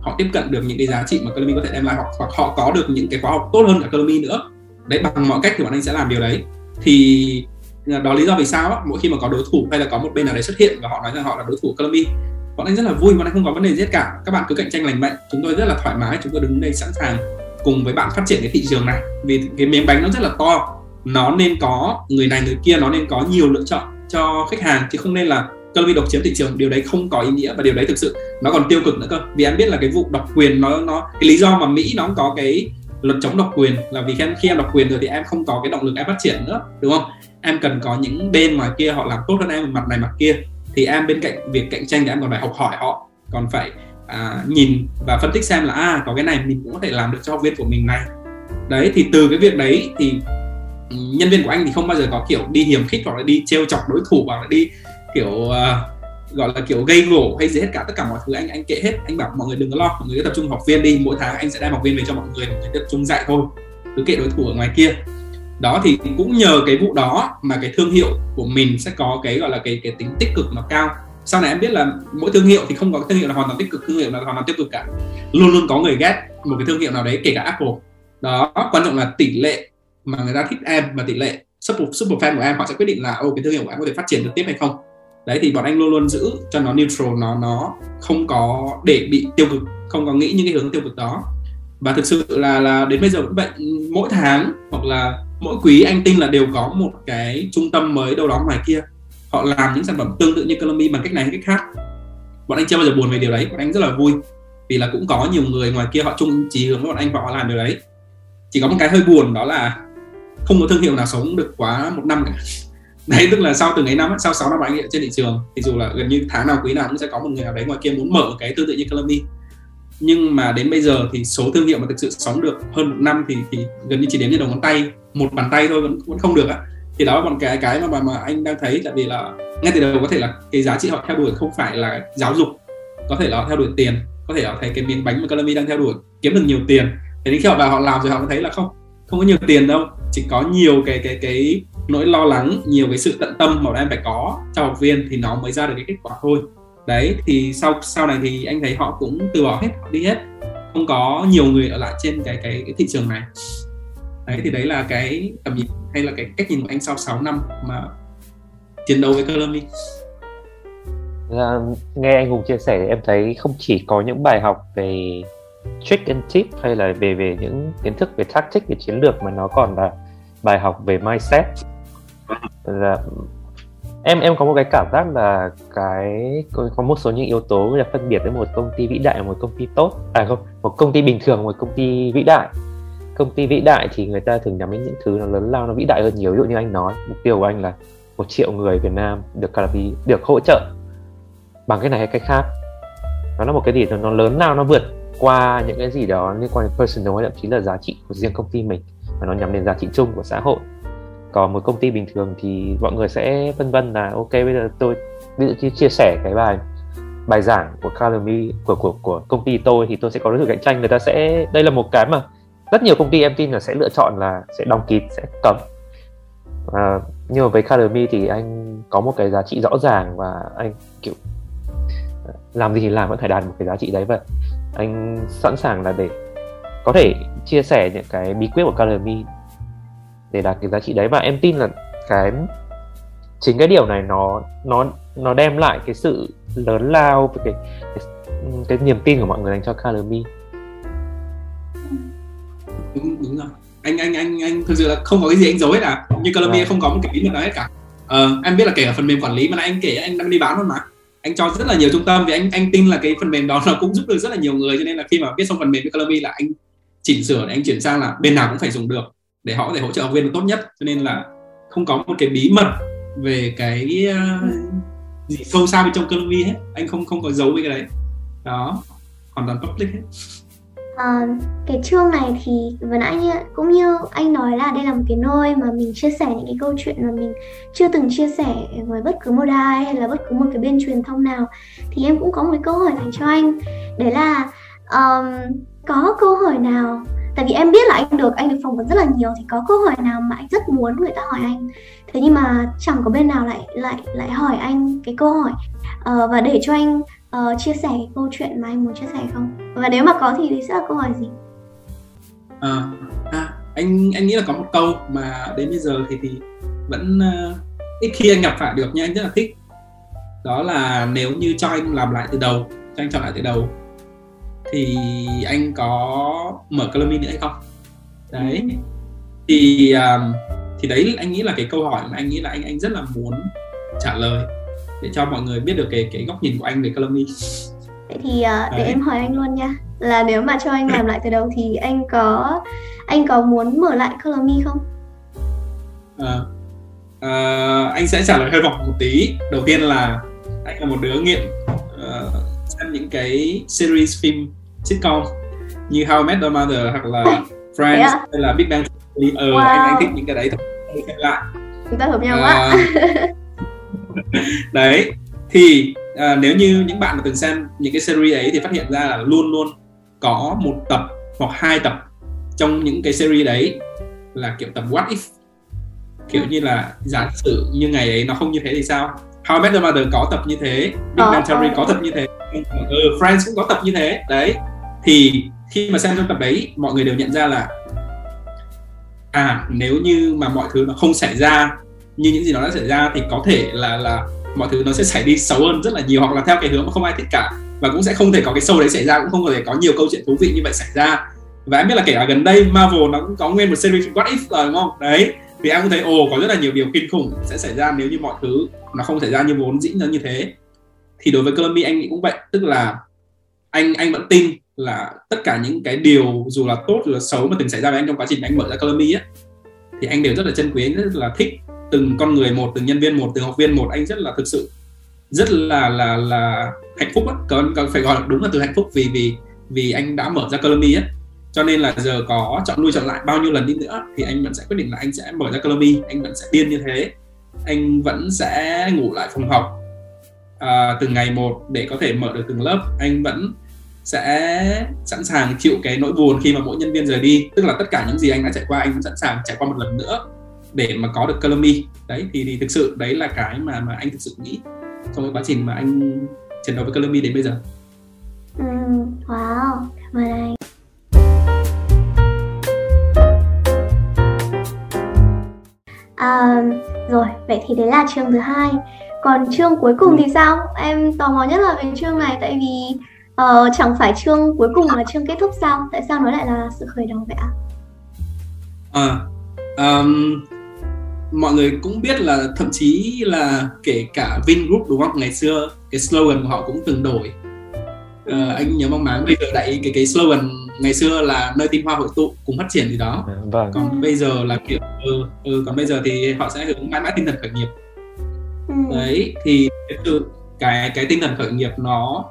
Họ tiếp cận được những cái giá trị mà Colombia có thể đem lại hoặc, hoặc họ có được những cái khóa học tốt hơn cả Colombia nữa. Đấy bằng mọi cách thì bọn anh sẽ làm điều đấy. Thì à, đó lý do vì sao á, mỗi khi mà có đối thủ hay là có một bên nào đấy xuất hiện và họ nói rằng họ là đối thủ Colombia bọn anh rất là vui bọn anh không có vấn đề gì hết cả. Các bạn cứ cạnh tranh lành mạnh. Chúng tôi rất là thoải mái. Chúng tôi đứng đây sẵn sàng cùng với bạn phát triển cái thị trường này. Vì cái miếng bánh nó rất là to. Nó nên có người này người kia nó nên có nhiều lựa chọn cho khách hàng chứ không nên là Colombia độc chiếm thị trường. Điều đấy không có ý nghĩa và điều đấy thực sự nó còn tiêu cực nữa cơ. Vì anh biết là cái vụ độc quyền nó nó cái lý do mà Mỹ nó có cái luật chống độc quyền là vì khi em, khi em độc quyền rồi thì em không có cái động lực em phát triển nữa đúng không? Em cần có những bên ngoài kia họ làm tốt hơn em mặt này mặt kia thì em bên cạnh việc cạnh tranh thì em còn phải học hỏi họ còn phải à, nhìn và phân tích xem là à có cái này mình cũng có thể làm được cho học viên của mình này. Đấy thì từ cái việc đấy thì nhân viên của anh thì không bao giờ có kiểu đi hiểm khích hoặc là đi trêu chọc đối thủ hoặc là đi kiểu uh, gọi là kiểu gây gổ hay gì hết cả tất cả mọi thứ anh anh kệ hết. Anh bảo mọi người đừng có lo mọi người cứ tập trung học viên đi mỗi tháng anh sẽ đem học viên về cho mọi người mọi người tập trung dạy thôi. Cứ kệ đối thủ ở ngoài kia đó thì cũng nhờ cái vụ đó mà cái thương hiệu của mình sẽ có cái, gọi là, cái cái tính tích cực nó cao. Sau này em biết là mỗi thương hiệu thì không có thương hiệu là hoàn toàn tích cực, thương hiệu là hoàn toàn tiêu cực cả. Luôn luôn có người ghét một cái thương hiệu nào đấy, kể cả Apple. Đó, quan trọng là tỷ lệ mà người ta thích em và tỷ lệ super super fan của em, họ sẽ quyết định là ô cái thương hiệu của em có thể phát triển được tiếp hay không? Đấy, thì bọn anh luôn luôn giữ cho nó neutral, nó nó không có để bị tiêu cực, không có nghĩ những cái hướng tiêu cực đó. Và thực sự là là đến bây giờ vẫn vậy mỗi tháng hoặc là mỗi quý anh tin là đều có một cái trung tâm mới đâu đó ngoài kia. Họ làm những sản phẩm tương tự như colomy bằng cách này hay cách khác. Bọn anh chưa bao giờ buồn về điều đấy, bọn anh rất là vui. Vì là cũng có nhiều người ngoài kia họ chung chí hướng với bọn anh và họ làm điều đấy. Chỉ có một cái hơi buồn đó là không có thương hiệu nào sống được quá một năm cả. (laughs) Đấy, tức là sau từng ấy năm, sau 6 năm anh ấy trên thị trường, thì dù là gần như tháng nào, quý nào cũng sẽ có một người nào đấy ngoài kia muốn mở cái tương tự như colomy nhưng mà đến bây giờ thì số thương hiệu mà thực sự sống được hơn một năm thì thì gần như chỉ đến như đầu ngón tay một bàn tay thôi vẫn vẫn không được á thì đó là một cái cái mà mà, mà anh đang thấy tại vì là ngay từ đầu có thể là cái giá trị họ theo đuổi không phải là giáo dục có thể là họ theo đuổi tiền có thể họ thấy cái miếng bánh mà Colomy đang theo đuổi kiếm được nhiều tiền. Thế đến khi họ vào họ làm rồi họ thấy là không không có nhiều tiền đâu chỉ có nhiều cái cái cái nỗi lo lắng nhiều cái sự tận tâm mà em phải có cho học viên thì nó mới ra được cái kết quả thôi đấy thì sau sau này thì anh thấy họ cũng từ bỏ hết họ đi hết. Không có nhiều người ở lại trên cái cái, cái thị trường này. Đấy thì đấy là cái tầm nhìn hay là cái cách nhìn của anh sau 6 năm mà chiến đấu với Colombia. À, nghe anh Hùng chia sẻ em thấy không chỉ có những bài học về trick and tip hay là về về những kiến thức về tactic về chiến lược mà nó còn là bài học về mindset. Là em em có một cái cảm giác là cái có, một số những yếu tố là phân biệt với một công ty vĩ đại và một công ty tốt. À không một công ty bình thường một công ty vĩ đại. Công ty vĩ đại thì người ta thường nhắm đến những thứ nó lớn lao nó vĩ đại hơn nhiều. Ví dụ như anh nói mục tiêu của anh là một triệu người Việt Nam được Calabi được hỗ trợ bằng cái này hay cái khác. Nó là một cái gì đó nó lớn lao nó vượt qua những cái gì đó liên quan đến personal hay thậm chí là giá trị của riêng công ty mình. Và nó nhắm đến giá trị chung của xã hội còn một công ty bình thường thì mọi người sẽ vân vân là ok bây giờ tôi ví dụ như chia sẻ cái bài bài giảng của Academy của của của công ty tôi thì tôi sẽ có đối thủ cạnh tranh. Người ta sẽ đây là một cái mà rất nhiều công ty em tin là sẽ lựa chọn là sẽ đóng kín sẽ cấm. À, nhưng mà với Academy thì anh có một cái giá trị rõ ràng và anh kiểu à, làm gì thì làm vẫn phải đạt một cái giá trị đấy vậy. Anh sẵn sàng là để có thể chia sẻ những cái bí quyết của Academy để đạt cái giá trị đấy. Và em tin là cái chính cái điều này nó nó nó đem lại cái sự lớn lao với cái, cái cái niềm tin của mọi người dành cho Academy đúng đúng rồi. Anh anh anh anh thực sự là không có cái gì anh giấu hết à. Như Colombia không có một cái bí mật nào hết cả. Ờ, em biết là kể cả phần mềm quản lý mà anh kể anh đang đi bán luôn mà. Anh cho rất là nhiều trung tâm vì anh anh tin là cái phần mềm đó nó cũng giúp được rất là nhiều người cho nên là khi mà viết xong phần mềm với Colombia là anh chỉnh sửa để anh chuyển sang là bên nào cũng phải dùng được để họ có thể hỗ trợ học viên được tốt nhất. Cho nên là không có một cái bí mật về cái uh, gì sâu xa bên trong Colombia hết. Anh không không có giấu với cái đấy. Đó hoàn toàn public hết. À, cái chương này thì vừa nãy như, cũng như anh nói là đây là một cái nơi mà mình chia sẻ những cái câu chuyện mà mình chưa từng chia sẻ với bất cứ một ai hay là bất cứ một cái bên truyền thông nào. Thì em cũng có một cái câu hỏi dành cho anh. Đấy là um, có câu hỏi nào tại vì em biết là anh được anh được phỏng vấn rất là nhiều thì có câu hỏi nào mà anh rất muốn người ta hỏi anh? Thế nhưng mà chẳng có bên nào lại lại lại hỏi anh cái câu hỏi. Uh, và để cho anh uh, chia sẻ cái câu chuyện mà anh muốn chia sẻ không? Và nếu mà có thì sẽ là câu hỏi gì? À, à anh anh nghĩ là có một câu mà đến bây giờ thì thì vẫn uh, ít khi anh gặp phải được nhưng anh rất là thích. Đó là nếu như cho anh làm lại từ đầu cho anh chọn lại từ đầu thì anh có mở Colomy nữa hay không đấy ừ. thì um, thì đấy anh nghĩ là cái câu hỏi mà anh nghĩ là anh anh rất là muốn trả lời để cho mọi người biết được cái cái góc nhìn của anh về Colomy Vậy thì uh, để em hỏi anh luôn nha là nếu mà cho anh làm lại từ đầu thì anh có anh có muốn mở lại Colomy không? À, à, anh sẽ trả lời hơi vòng một tí. Đầu tiên là anh là một đứa nghiện uh, xem những cái series phim sitcom như How I Met Your Mother hoặc là Friends à? hay là Big Bang Theory. Ờ, wow. anh anh thích những cái đấy thôi. Xem lại. Chúng ta hợp nhau quá. (laughs) đấy thì à, nếu như những bạn mà từng xem những cái series ấy thì phát hiện ra là luôn luôn có một tập hoặc hai tập trong những cái series đấy là kiểu tập what if kiểu như là giả sử như ngày ấy nó không như thế thì sao How I Met Your Mother có tập như thế Big Bang Theory có tập như thế ừ, Friends cũng có tập như thế. Đấy thì khi mà xem trong tập đấy mọi người đều nhận ra là à nếu như mà mọi thứ nó không xảy ra như những gì nó đã xảy ra thì có thể là là mọi thứ nó sẽ xảy đi xấu hơn rất là nhiều hoặc là theo cái hướng mà không ai thích cả. Và cũng sẽ không thể có cái show đấy xảy ra cũng không thể có nhiều câu chuyện thú vị như vậy xảy ra. Và em biết là kể cả gần đây Marvel nó cũng có nguyên một series What If rồi đúng không? Đấy thì em cũng thấy ồ có rất là nhiều điều kinh khủng sẽ xảy ra nếu như mọi thứ nó không xảy ra như vốn dĩ nó như thế thì đối với Columbia anh nghĩ cũng vậy. Tức là anh anh vẫn tin là tất cả những cái điều dù là tốt dù là xấu mà từng xảy ra với anh trong quá trình anh mở ra Columbia á thì anh đều rất là chân quý anh rất là thích từng con người một từng nhân viên một từng học viên một. Anh rất là thực sự rất là là là hạnh phúc á. Còn, còn phải gọi đúng là từ hạnh phúc vì vì vì anh đã mở ra Colomy á. Cho nên là giờ có chọn nuôi chọn lại bao nhiêu lần đi nữa thì anh vẫn sẽ quyết định là anh sẽ mở ra Colomy anh vẫn sẽ điên như thế. Anh vẫn sẽ ngủ lại phòng học À, uh, từng ngày một để có thể mở được từng lớp anh vẫn sẽ sẵn sàng chịu cái nỗi buồn khi mà mỗi nhân viên rời đi tức là tất cả những gì anh đã trải qua anh vẫn sẵn sàng trải qua một lần nữa để mà có được colomy đấy thì thì thực sự đấy là cái mà mà anh thực sự nghĩ trong cái quá trình mà anh chiến đấu với colomy đến bây giờ. Ừ, wow, cảm. À, rồi, vậy thì đấy là trường thứ hai. Còn chương cuối cùng thì sao? Em tò mò nhất là về chương này tại vì uh, chẳng phải chương cuối cùng là chương kết thúc sao? Tại sao nó lại là sự khởi đầu vậy ạ? À, um, mọi người cũng biết là thậm chí là kể cả Vingroup đúng không ngày xưa cái slogan của họ cũng từng đổi uh, anh nhớ mong máng bây giờ đại cái cái slogan ngày xưa là nơi tinh hoa hội tụ cùng phát triển gì đó à, vâng. còn bây giờ là kiểu ừ, ừ còn bây giờ thì họ sẽ hướng mãi mãi tinh thần khởi nghiệp ừ. đấy thì cái cái cái tinh thần khởi nghiệp nó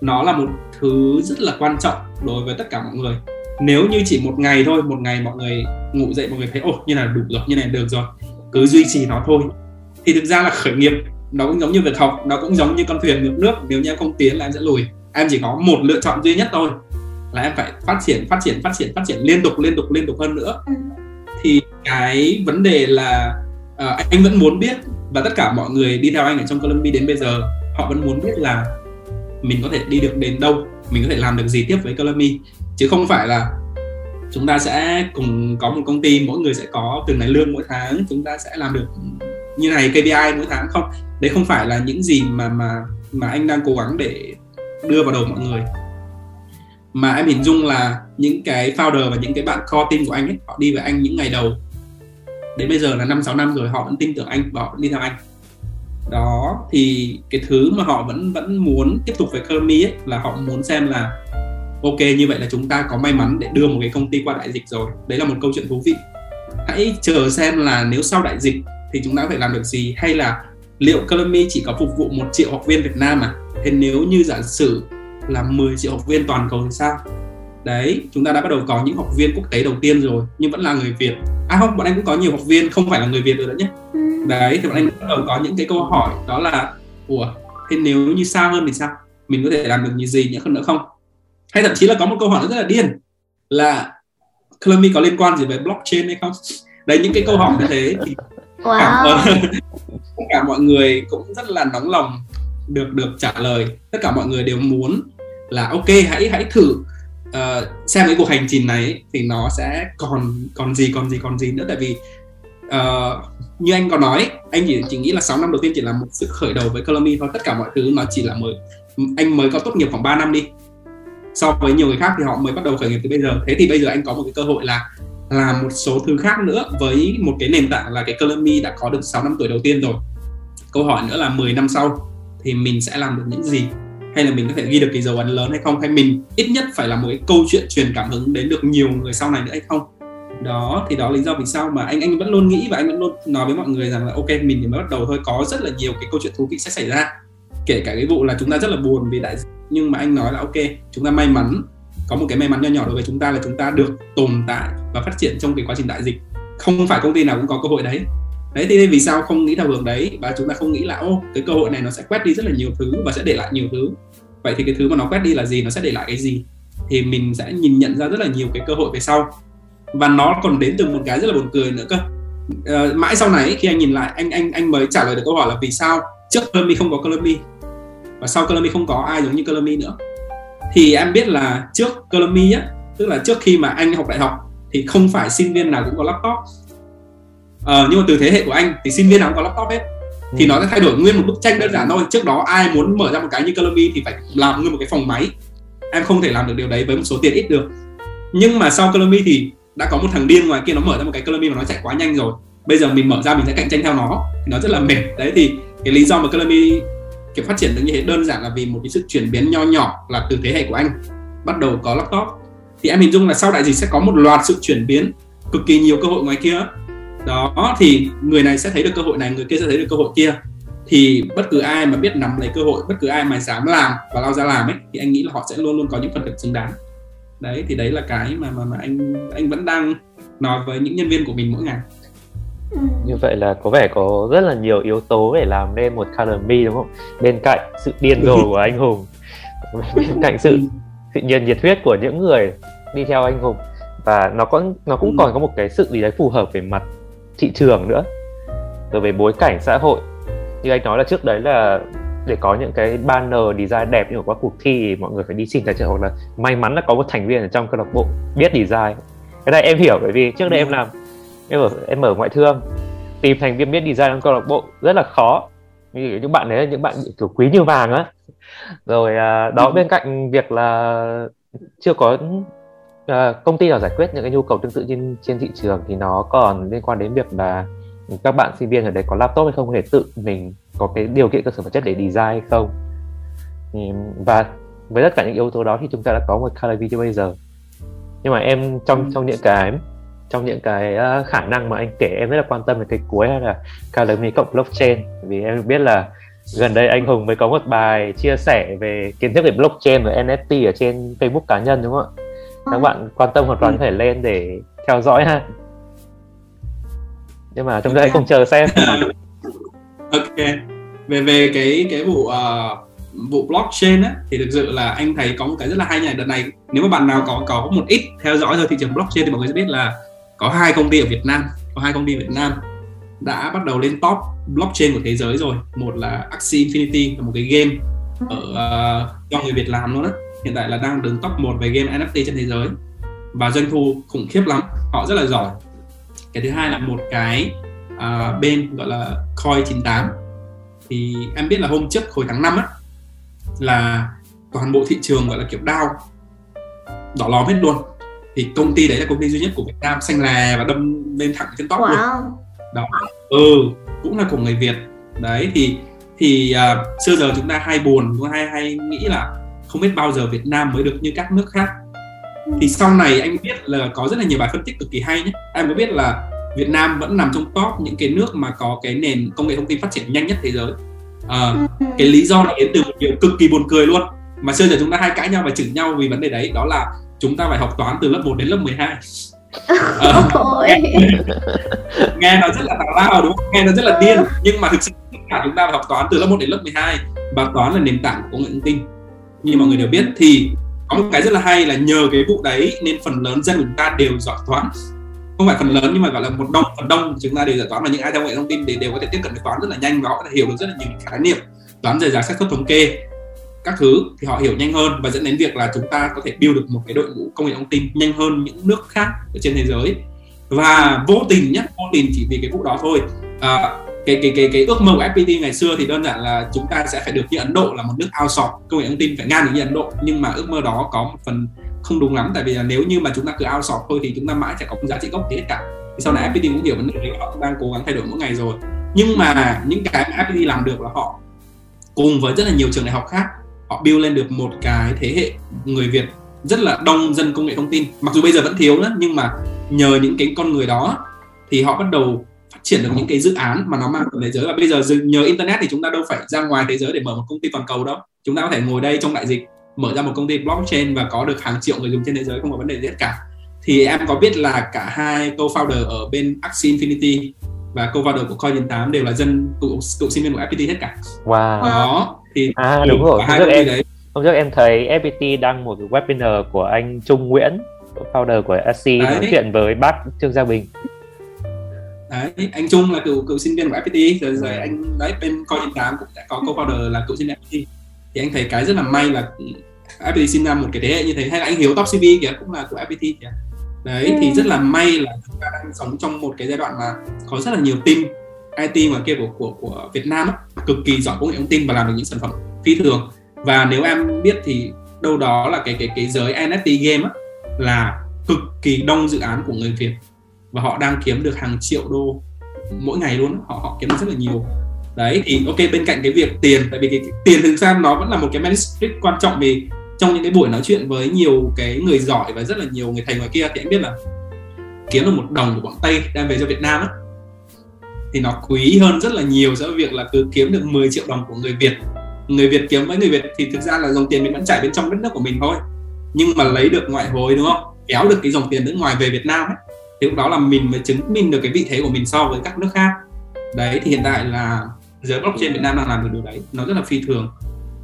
nó là một thứ rất là quan trọng đối với tất cả mọi người nếu như chỉ một ngày thôi một ngày mọi người ngủ dậy mọi người thấy ồ như này đủ rồi như này được rồi cứ duy trì nó thôi thì thực ra là khởi nghiệp nó cũng giống như việc học nó cũng giống như con thuyền ngược nước nếu như em không tiến là em sẽ lùi em chỉ có một lựa chọn duy nhất thôi là em phải phát triển phát triển phát triển phát triển liên tục liên tục liên tục hơn nữa ừ. thì cái vấn đề là à, anh vẫn muốn biết và tất cả mọi người đi theo anh ở trong Colombia đến bây giờ họ vẫn muốn biết là mình có thể đi được đến đâu mình có thể làm được gì tiếp với Colombia chứ không phải là chúng ta sẽ cùng có một công ty mỗi người sẽ có từng này lương mỗi tháng chúng ta sẽ làm được như này KPI mỗi tháng không? Đấy không phải là những gì mà mà mà anh đang cố gắng để đưa vào đầu mọi người. Mà em hình dung là những cái founder và những cái bạn core team của anh ấy họ đi với anh những ngày đầu đến bây giờ là năm, sáu năm rồi, họ vẫn tin tưởng anh và họ vẫn đi theo anh. Đó, thì cái thứ mà họ vẫn vẫn muốn tiếp tục với Kermi ấy, là họ muốn xem là, ok, như vậy là chúng ta có may mắn để đưa một cái công ty qua đại dịch rồi. Đấy là một câu chuyện thú vị. Hãy chờ xem là nếu sau đại dịch thì chúng ta có thể làm được gì, hay là liệu Kermi chỉ có phục vụ một triệu học viên Việt Nam à? Thế nếu như giả sử là 10 triệu học viên toàn cầu thì sao? Đấy chúng ta đã bắt đầu có những học viên quốc tế đầu tiên rồi nhưng vẫn là người Việt. À không bọn anh cũng có nhiều học viên không phải là người Việt rồi đó nhé ừ. đấy thì bọn anh bắt đầu có những cái câu hỏi đó là ủa thế nếu như xa hơn thì sao? Mình có thể làm được như gì nhỉ hơn nữa không? Hay thậm chí là có một câu hỏi rất là điên là Colomy có liên quan gì với blockchain hay không? Đấy những cái câu hỏi như thế thì wow. cảm ơn tất cả mọi người cũng rất là nóng lòng được được trả lời. Tất cả mọi người đều muốn là ok hãy hãy thử uh, xem cái cuộc hành trình này thì nó sẽ còn còn gì còn gì còn gì nữa. Tại vì uh, như anh có nói anh chỉ chỉ nghĩ là 6 năm đầu tiên chỉ là một sự khởi đầu với Colomy thôi tất cả mọi thứ nó chỉ là mới anh mới có tốt nghiệp khoảng 3 năm đi. So với nhiều người khác thì họ mới bắt đầu khởi nghiệp từ bây giờ. Thế thì bây giờ anh có một cái cơ hội là làm một số thứ khác nữa với một cái nền tảng là cái Colomy đã có được 6 năm tuổi đầu tiên rồi. Câu hỏi nữa là 10 năm sau thì mình sẽ làm được những gì? Hay là mình có thể ghi được cái dấu ấn lớn hay không? Hay mình ít nhất phải là một cái câu chuyện truyền cảm hứng đến được nhiều người sau này nữa hay không? Đó, thì đó lý do vì sao mà anh anh vẫn luôn nghĩ và anh vẫn luôn nói với mọi người rằng là ok, mình thì mới bắt đầu thôi có rất là nhiều cái câu chuyện thú vị sẽ xảy ra. Kể cả cái vụ là chúng ta rất là buồn vì đại dịch, nhưng mà anh nói là ok, chúng ta may mắn, có một cái may mắn nho nhỏ đối với chúng ta là chúng ta được tồn tại và phát triển trong cái quá trình đại dịch. Không phải công ty nào cũng có cơ hội đấy đấy thì vì sao không nghĩ theo hướng đấy? Và chúng ta không nghĩ là ô cái cơ hội này nó sẽ quét đi rất là nhiều thứ và sẽ để lại nhiều thứ. Vậy thì cái thứ mà nó quét đi là gì? Nó sẽ để lại cái gì? Thì mình sẽ nhìn nhận ra rất là nhiều cái cơ hội về sau. Và nó còn đến từ một cái rất là buồn cười nữa cơ. À, mãi sau này khi anh nhìn lại anh anh anh mới trả lời được câu hỏi là vì sao trước Colombi không có Colombi và sau Colombi không có ai giống như Colombi nữa? Thì em biết là trước Colombi á tức là trước khi mà anh học đại học thì không phải sinh viên nào cũng có laptop ờ, nhưng mà từ thế hệ của anh thì sinh viên nào cũng có laptop hết. Ừ. thì nó sẽ thay đổi nguyên một bức tranh đơn giản thôi. Trước đó ai muốn mở ra một cái như Colombia thì phải làm nguyên một cái phòng máy. Em không thể làm được điều đấy với một số tiền ít được. Nhưng mà sau Colombia thì đã có một thằng điên ngoài kia nó mở ra một cái Colombia mà nó chạy quá nhanh rồi. Bây giờ mình mở ra mình sẽ cạnh tranh theo nó. Thì nó rất là mệt. Đấy thì cái lý do mà Colombia kiểu phát triển được như thế đơn giản là vì một cái sự chuyển biến nho nhỏ là từ thế hệ của anh. Bắt đầu có laptop. Thì em hình dung là sau đại dịch sẽ có một loạt sự chuyển biến cực kỳ nhiều cơ hội ngoài kia đó thì người này sẽ thấy được cơ hội này người kia sẽ thấy được cơ hội kia thì bất cứ ai mà biết nắm lấy cơ hội bất cứ ai mà dám làm và lao ra làm ấy thì anh nghĩ là họ sẽ luôn luôn có những phần thưởng xứng đáng đấy thì đấy là cái mà mà mà anh anh vẫn đang nói với những nhân viên của mình mỗi ngày Ừ. Như vậy là có vẻ có rất là nhiều yếu tố để làm nên một Color Me đúng không? Bên cạnh sự điên rồ của anh Hùng, (laughs) bên cạnh sự tự nhiên nhiệt huyết của những người đi theo anh Hùng và nó có nó cũng ừ. còn có một cái sự gì đấy phù hợp về mặt thị trường nữa rồi về bối cảnh xã hội. Như anh nói là trước đấy là để có những cái banner design đẹp như ở qua cuộc thi thì mọi người phải đi xin tài trợ hoặc là may mắn là có một thành viên ở trong câu lạc bộ biết design. Cái này em hiểu bởi vì trước đây em làm em ở em ở ngoại thương tìm thành viên biết design trong câu lạc bộ rất là khó. Như những bạn đấy những bạn kiểu quý như vàng á. Rồi à, đó ừ. bên cạnh việc là chưa có à, công ty nào giải quyết những cái nhu cầu tương tự trên trên thị trường thì nó còn liên quan đến việc là các bạn sinh viên ở đây có laptop hay không có thể tự mình có cái điều kiện cơ sở vật chất để design hay không và với tất cả những yếu tố đó thì chúng ta đã có một color video bây giờ nhưng mà em trong ừ. trong những cái trong những cái uh, khả năng mà anh kể em rất là quan tâm về cái cuối là color me cộng blockchain vì em biết là gần đây anh Hùng mới có một bài chia sẻ về kiến thức về blockchain và NFT ở trên Facebook cá nhân đúng không ạ? Các bạn quan tâm hoàn toàn có thể lên để theo dõi ha. Nhưng mà chúng ta hãy cùng chờ xem. (laughs) ok. Về về cái cái vụ uh, vụ blockchain á thì thực sự là anh thấy có một cái rất là hay này đợt này nếu mà bạn nào có có một ít theo dõi thôi thị trường blockchain thì mọi người sẽ biết là có hai công ty ở Việt Nam có hai công ty Việt Nam đã bắt đầu lên top blockchain của thế giới rồi một là Axie Infinity là một cái game ở uh, do người Việt làm luôn á hiện tại là đang đứng top 1 về game NFT trên thế giới. Và doanh thu khủng khiếp lắm họ rất là giỏi. Cái thứ hai là một cái uh, bên gọi là Coin 98 thì em biết là hôm trước hồi tháng 5 á là toàn bộ thị trường gọi là kiểu đau đỏ lòm hết luôn. Thì công ty đấy là công ty duy nhất của Việt Nam xanh lè và đâm lên thẳng trên top wow. luôn đó. Ừ cũng là của người Việt. Đấy thì thì uh, xưa giờ chúng ta hay buồn cũng hay hay nghĩ là không biết bao giờ Việt Nam mới được như các nước khác. Thì sau này anh biết là có rất là nhiều bài phân tích cực kỳ hay nhé. Em mới biết là Việt Nam vẫn nằm trong top những cái nước mà có cái nền công nghệ thông tin phát triển nhanh nhất thế giới. À, cái lý do là đến từ một điều cực kỳ buồn cười luôn. Mà xưa giờ chúng ta hay cãi nhau và chửi nhau vì vấn đề đấy đó là chúng ta phải học toán từ lớp 1 đến lớp 12 ờ, (laughs) nghe, nghe nó rất là tào lao đúng không? nghe nó rất là điên. Nhưng mà thực sự tất cả chúng ta phải học toán từ lớp 1 đến lớp 12 và toán là nền tảng của công nghệ thông tin như mọi người đều biết thì có một cái rất là hay là nhờ cái vụ đấy nên phần lớn dân của chúng ta đều giỏi toán. Không phải phần lớn nhưng mà gọi là một đông phần đông chúng ta đều giỏi toán và những ai theo nghệ thông tin thì đều có thể tiếp cận với toán rất là nhanh và họ có thể hiểu được rất là nhiều khái niệm toán rời rạc xác suất thống kê các thứ thì họ hiểu nhanh hơn và dẫn đến việc là chúng ta có thể build được một cái đội ngũ công nghệ thông tin nhanh hơn những nước khác ở trên thế giới. Và vô tình nhé vô tình chỉ vì cái vụ đó thôi. À, cái cái cái cái ước mơ của FPT ngày xưa thì đơn giản là chúng ta sẽ phải được như Ấn Độ là một nước outsource. Công nghệ thông tin phải ngang được như Ấn Độ. Nhưng mà ước mơ đó có một phần không đúng lắm. Tại vì là nếu như mà chúng ta cứ outsource thôi thì chúng ta mãi sẽ có giá trị gốc gì hết cả. Thì sau này FPT cũng hiểu vấn đề đấy họ đang cố gắng thay đổi mỗi ngày rồi. Nhưng mà những cái mà FPT làm được là họ cùng với rất là nhiều trường đại học khác, họ build lên được một cái thế hệ người Việt rất là đông dân công nghệ thông tin. Mặc dù bây giờ vẫn thiếu nữa, nhưng mà nhờ những cái con người đó thì họ bắt đầu phát triển được những cái dự án mà nó mang tầm thế giới và bây giờ nhờ internet thì chúng ta đâu phải ra ngoài thế giới để mở một công ty toàn cầu đâu chúng ta có thể ngồi đây trong đại dịch mở ra một công ty blockchain và có được hàng triệu người dùng trên thế giới không có vấn đề gì hết cả thì em có biết là cả hai co-founder ở bên Axie Infinity và co-founder của Coin 8 đều là dân cựu cựu sinh viên của FPT hết cả. Wow. Đó thì à đúng rồi. Hôm trước em đấy. hôm trước em thấy FPT đăng một cái webinar của anh Trung Nguyễn, founder của Axie nói chuyện với bác Trương Gia Bình đấy anh Trung là cựu cựu sinh viên của FPT rồi rồi anh đấy bên Coin 8 cũng đã có co-founder là cựu sinh viên FPT thì anh thấy cái rất là may là FPT sinh ra một cái thế hệ như thế hay là anh Hiếu Top CV kìa cũng là của FPT kìa. Đấy ừ. thì rất là may là chúng ta đang sống trong một cái giai đoạn mà có rất là nhiều team IT ngoài kia của của của Việt Nam á, cực kỳ giỏi công nghệ thông tin và làm được những sản phẩm phi thường. Và nếu em biết thì đâu đó là cái cái cái giới NFT game á, là cực kỳ đông dự án của người Việt và họ đang kiếm được hàng triệu đô mỗi ngày luôn họ họ kiếm được rất là nhiều. Đấy thì ok bên cạnh cái việc tiền tại vì cái, cái tiền thực ra nó vẫn là một cái metric quan trọng vì trong những cái buổi nói chuyện với nhiều cái người giỏi và rất là nhiều người thầy ngoài kia thì anh biết là kiếm được một đồng của bọn Tây đem về cho Việt Nam á thì nó quý hơn rất là nhiều so với việc là cứ kiếm được 10 triệu đồng của người Việt. Người Việt kiếm với người Việt thì thực ra là dòng tiền mình vẫn chảy bên trong đất nước của mình thôi nhưng mà lấy được ngoại hối đúng không? Kéo được cái dòng tiền nước ngoài về Việt Nam ấy, thì lúc đó là mình mới chứng minh được cái vị thế của mình so với các nước khác. Đấy thì hiện tại là giới blockchain Việt Nam đang làm được điều đấy. Nó rất là phi thường.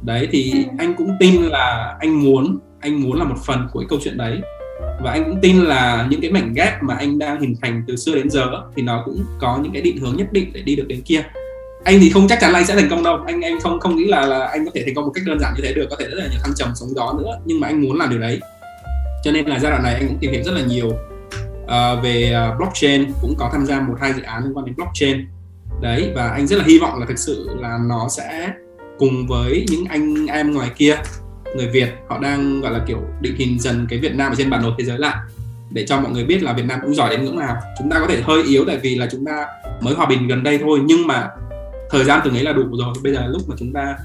Đấy thì ừ. anh cũng tin là anh muốn anh muốn là một phần của cái câu chuyện đấy. Và anh cũng tin là những cái mảnh ghép mà anh đang hình thành từ xưa đến giờ thì nó cũng có những cái định hướng nhất định để đi được đến kia. Anh thì không chắc chắn là anh sẽ thành công đâu. Anh anh không không nghĩ là là anh có thể thành công một cách đơn giản như thế được. Có thể rất là nhiều thăng trầm sóng gió nữa. Nhưng mà anh muốn làm điều đấy. Cho nên là giai đoạn này anh cũng tìm hiểu rất là nhiều uh, về ờ, blockchain cũng có tham gia một hai dự án liên quan đến blockchain. Đấy và anh rất là hy vọng là thực sự là nó sẽ cùng với những anh em ngoài kia người Việt họ đang gọi là kiểu định hình dần cái Việt Nam ở trên bản đồ thế giới lại. Để cho mọi người biết là Việt Nam cũng giỏi đến ngưỡng nào. Chúng ta có thể hơi yếu tại vì là chúng ta mới hòa bình gần đây thôi nhưng mà thời gian từng ấy là đủ rồi. Bây giờ lúc mà chúng ta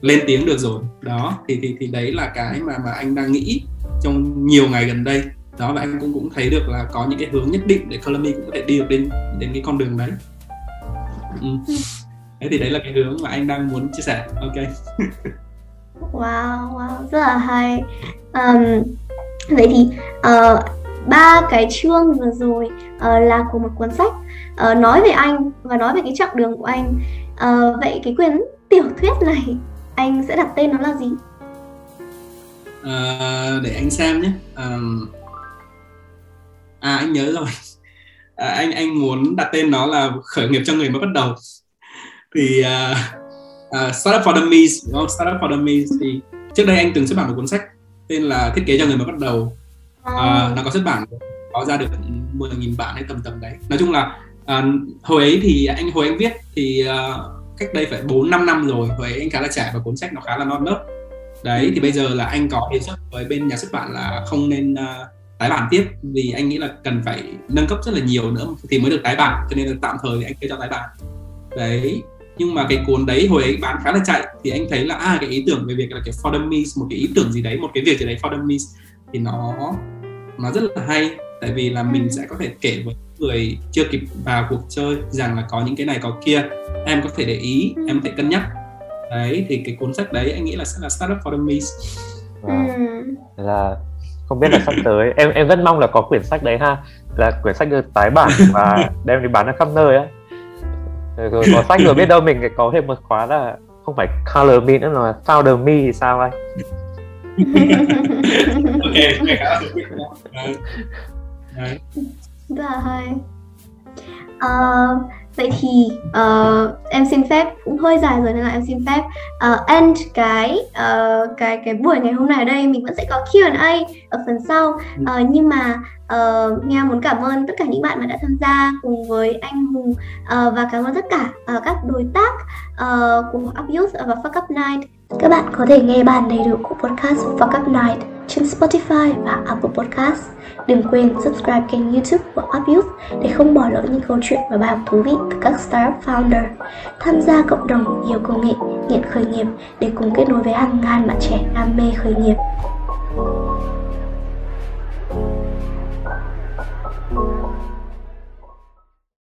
lên tiếng được rồi đó thì thì thì đấy là cái mà mà anh đang nghĩ trong nhiều ngày gần đây đó và anh cũng cũng thấy được là có những cái hướng nhất định để Color cũng có thể đi được đến đến cái con đường đấy. Ừ. (laughs) thế thì đấy là cái hướng mà anh đang muốn chia sẻ. Ok. (laughs) Wow wow rất là hay. Um, vậy thì uh, ba cái chương vừa rồi uh, là của một cuốn sách uh, nói về anh và nói về cái chặng đường của anh. Uh, vậy cái quyển tiểu thuyết này anh sẽ đặt tên nó là gì? Uh, để anh xem nhé. Um, à anh nhớ rồi. À, anh anh muốn đặt tên nó là khởi nghiệp cho người mới bắt đầu. Thì uh, uh, startup for dummies đúng không? Startup for dummies thì trước đây anh từng xuất bản một cuốn sách tên là thiết kế cho người mới bắt đầu. Uh, nó có xuất bản có ra được 10.000 bản hay tầm tầm đấy. Nói chung là uh, hồi ấy thì anh hồi anh viết thì uh, cách đây phải 4 5 năm rồi hồi ấy anh khá là trẻ và cuốn sách nó khá là non nớt. Đấy thì bây giờ là anh có đề xuất với bên nhà xuất bản là không nên uh, tái bản tiếp vì anh nghĩ là cần phải nâng cấp rất là nhiều nữa thì mới được tái bản cho nên là tạm thời thì anh kêu cho tái bản. Đấy nhưng mà cái cuốn đấy hồi ấy bán khá là chạy thì anh thấy là à cái ý tưởng về việc là cái for dummies một cái ý tưởng gì đấy một cái việc gì đấy for dummies thì nó nó rất là hay. Tại vì là mình sẽ có thể kể với người chưa kịp vào cuộc chơi rằng là có những cái này có kia em có thể để ý em có thể cân nhắc. Đấy thì cái cuốn sách đấy anh nghĩ là sẽ là startup for dummies wow. là không biết là sắp tới. Em em rất mong là có quyển sách đấy ha. Là quyển sách được tái bản và đem đi bán ở khắp nơi á. Rồi có sách rồi biết đâu mình có thêm một khóa là không phải color me nữa mà founder me thì sao anh? Ok (laughs) hay. Uh, vậy thì uh, em xin phép cũng hơi dài rồi nên là em xin phép uh, end cái uh, cái cái buổi ngày hôm nay ở đây. Mình vẫn sẽ có Q&A ở phần sau. Uh, nhưng mà uh, Nga muốn cảm ơn tất cả những bạn mà đã tham gia cùng với anh Hùng uh, và cảm ơn tất cả uh, các đối tác uh, của Youth và Fuck Up Night các bạn có thể nghe bản đầy đủ của podcast Fuck Up Night trên Spotify và Apple Podcast. Đừng quên subscribe kênh YouTube của Up Youth để không bỏ lỡ những câu chuyện và bài học thú vị từ các startup founder. Tham gia cộng đồng yêu công nghệ, nghiện khởi nghiệp để cùng kết nối với hàng ngàn bạn trẻ đam mê khởi nghiệp.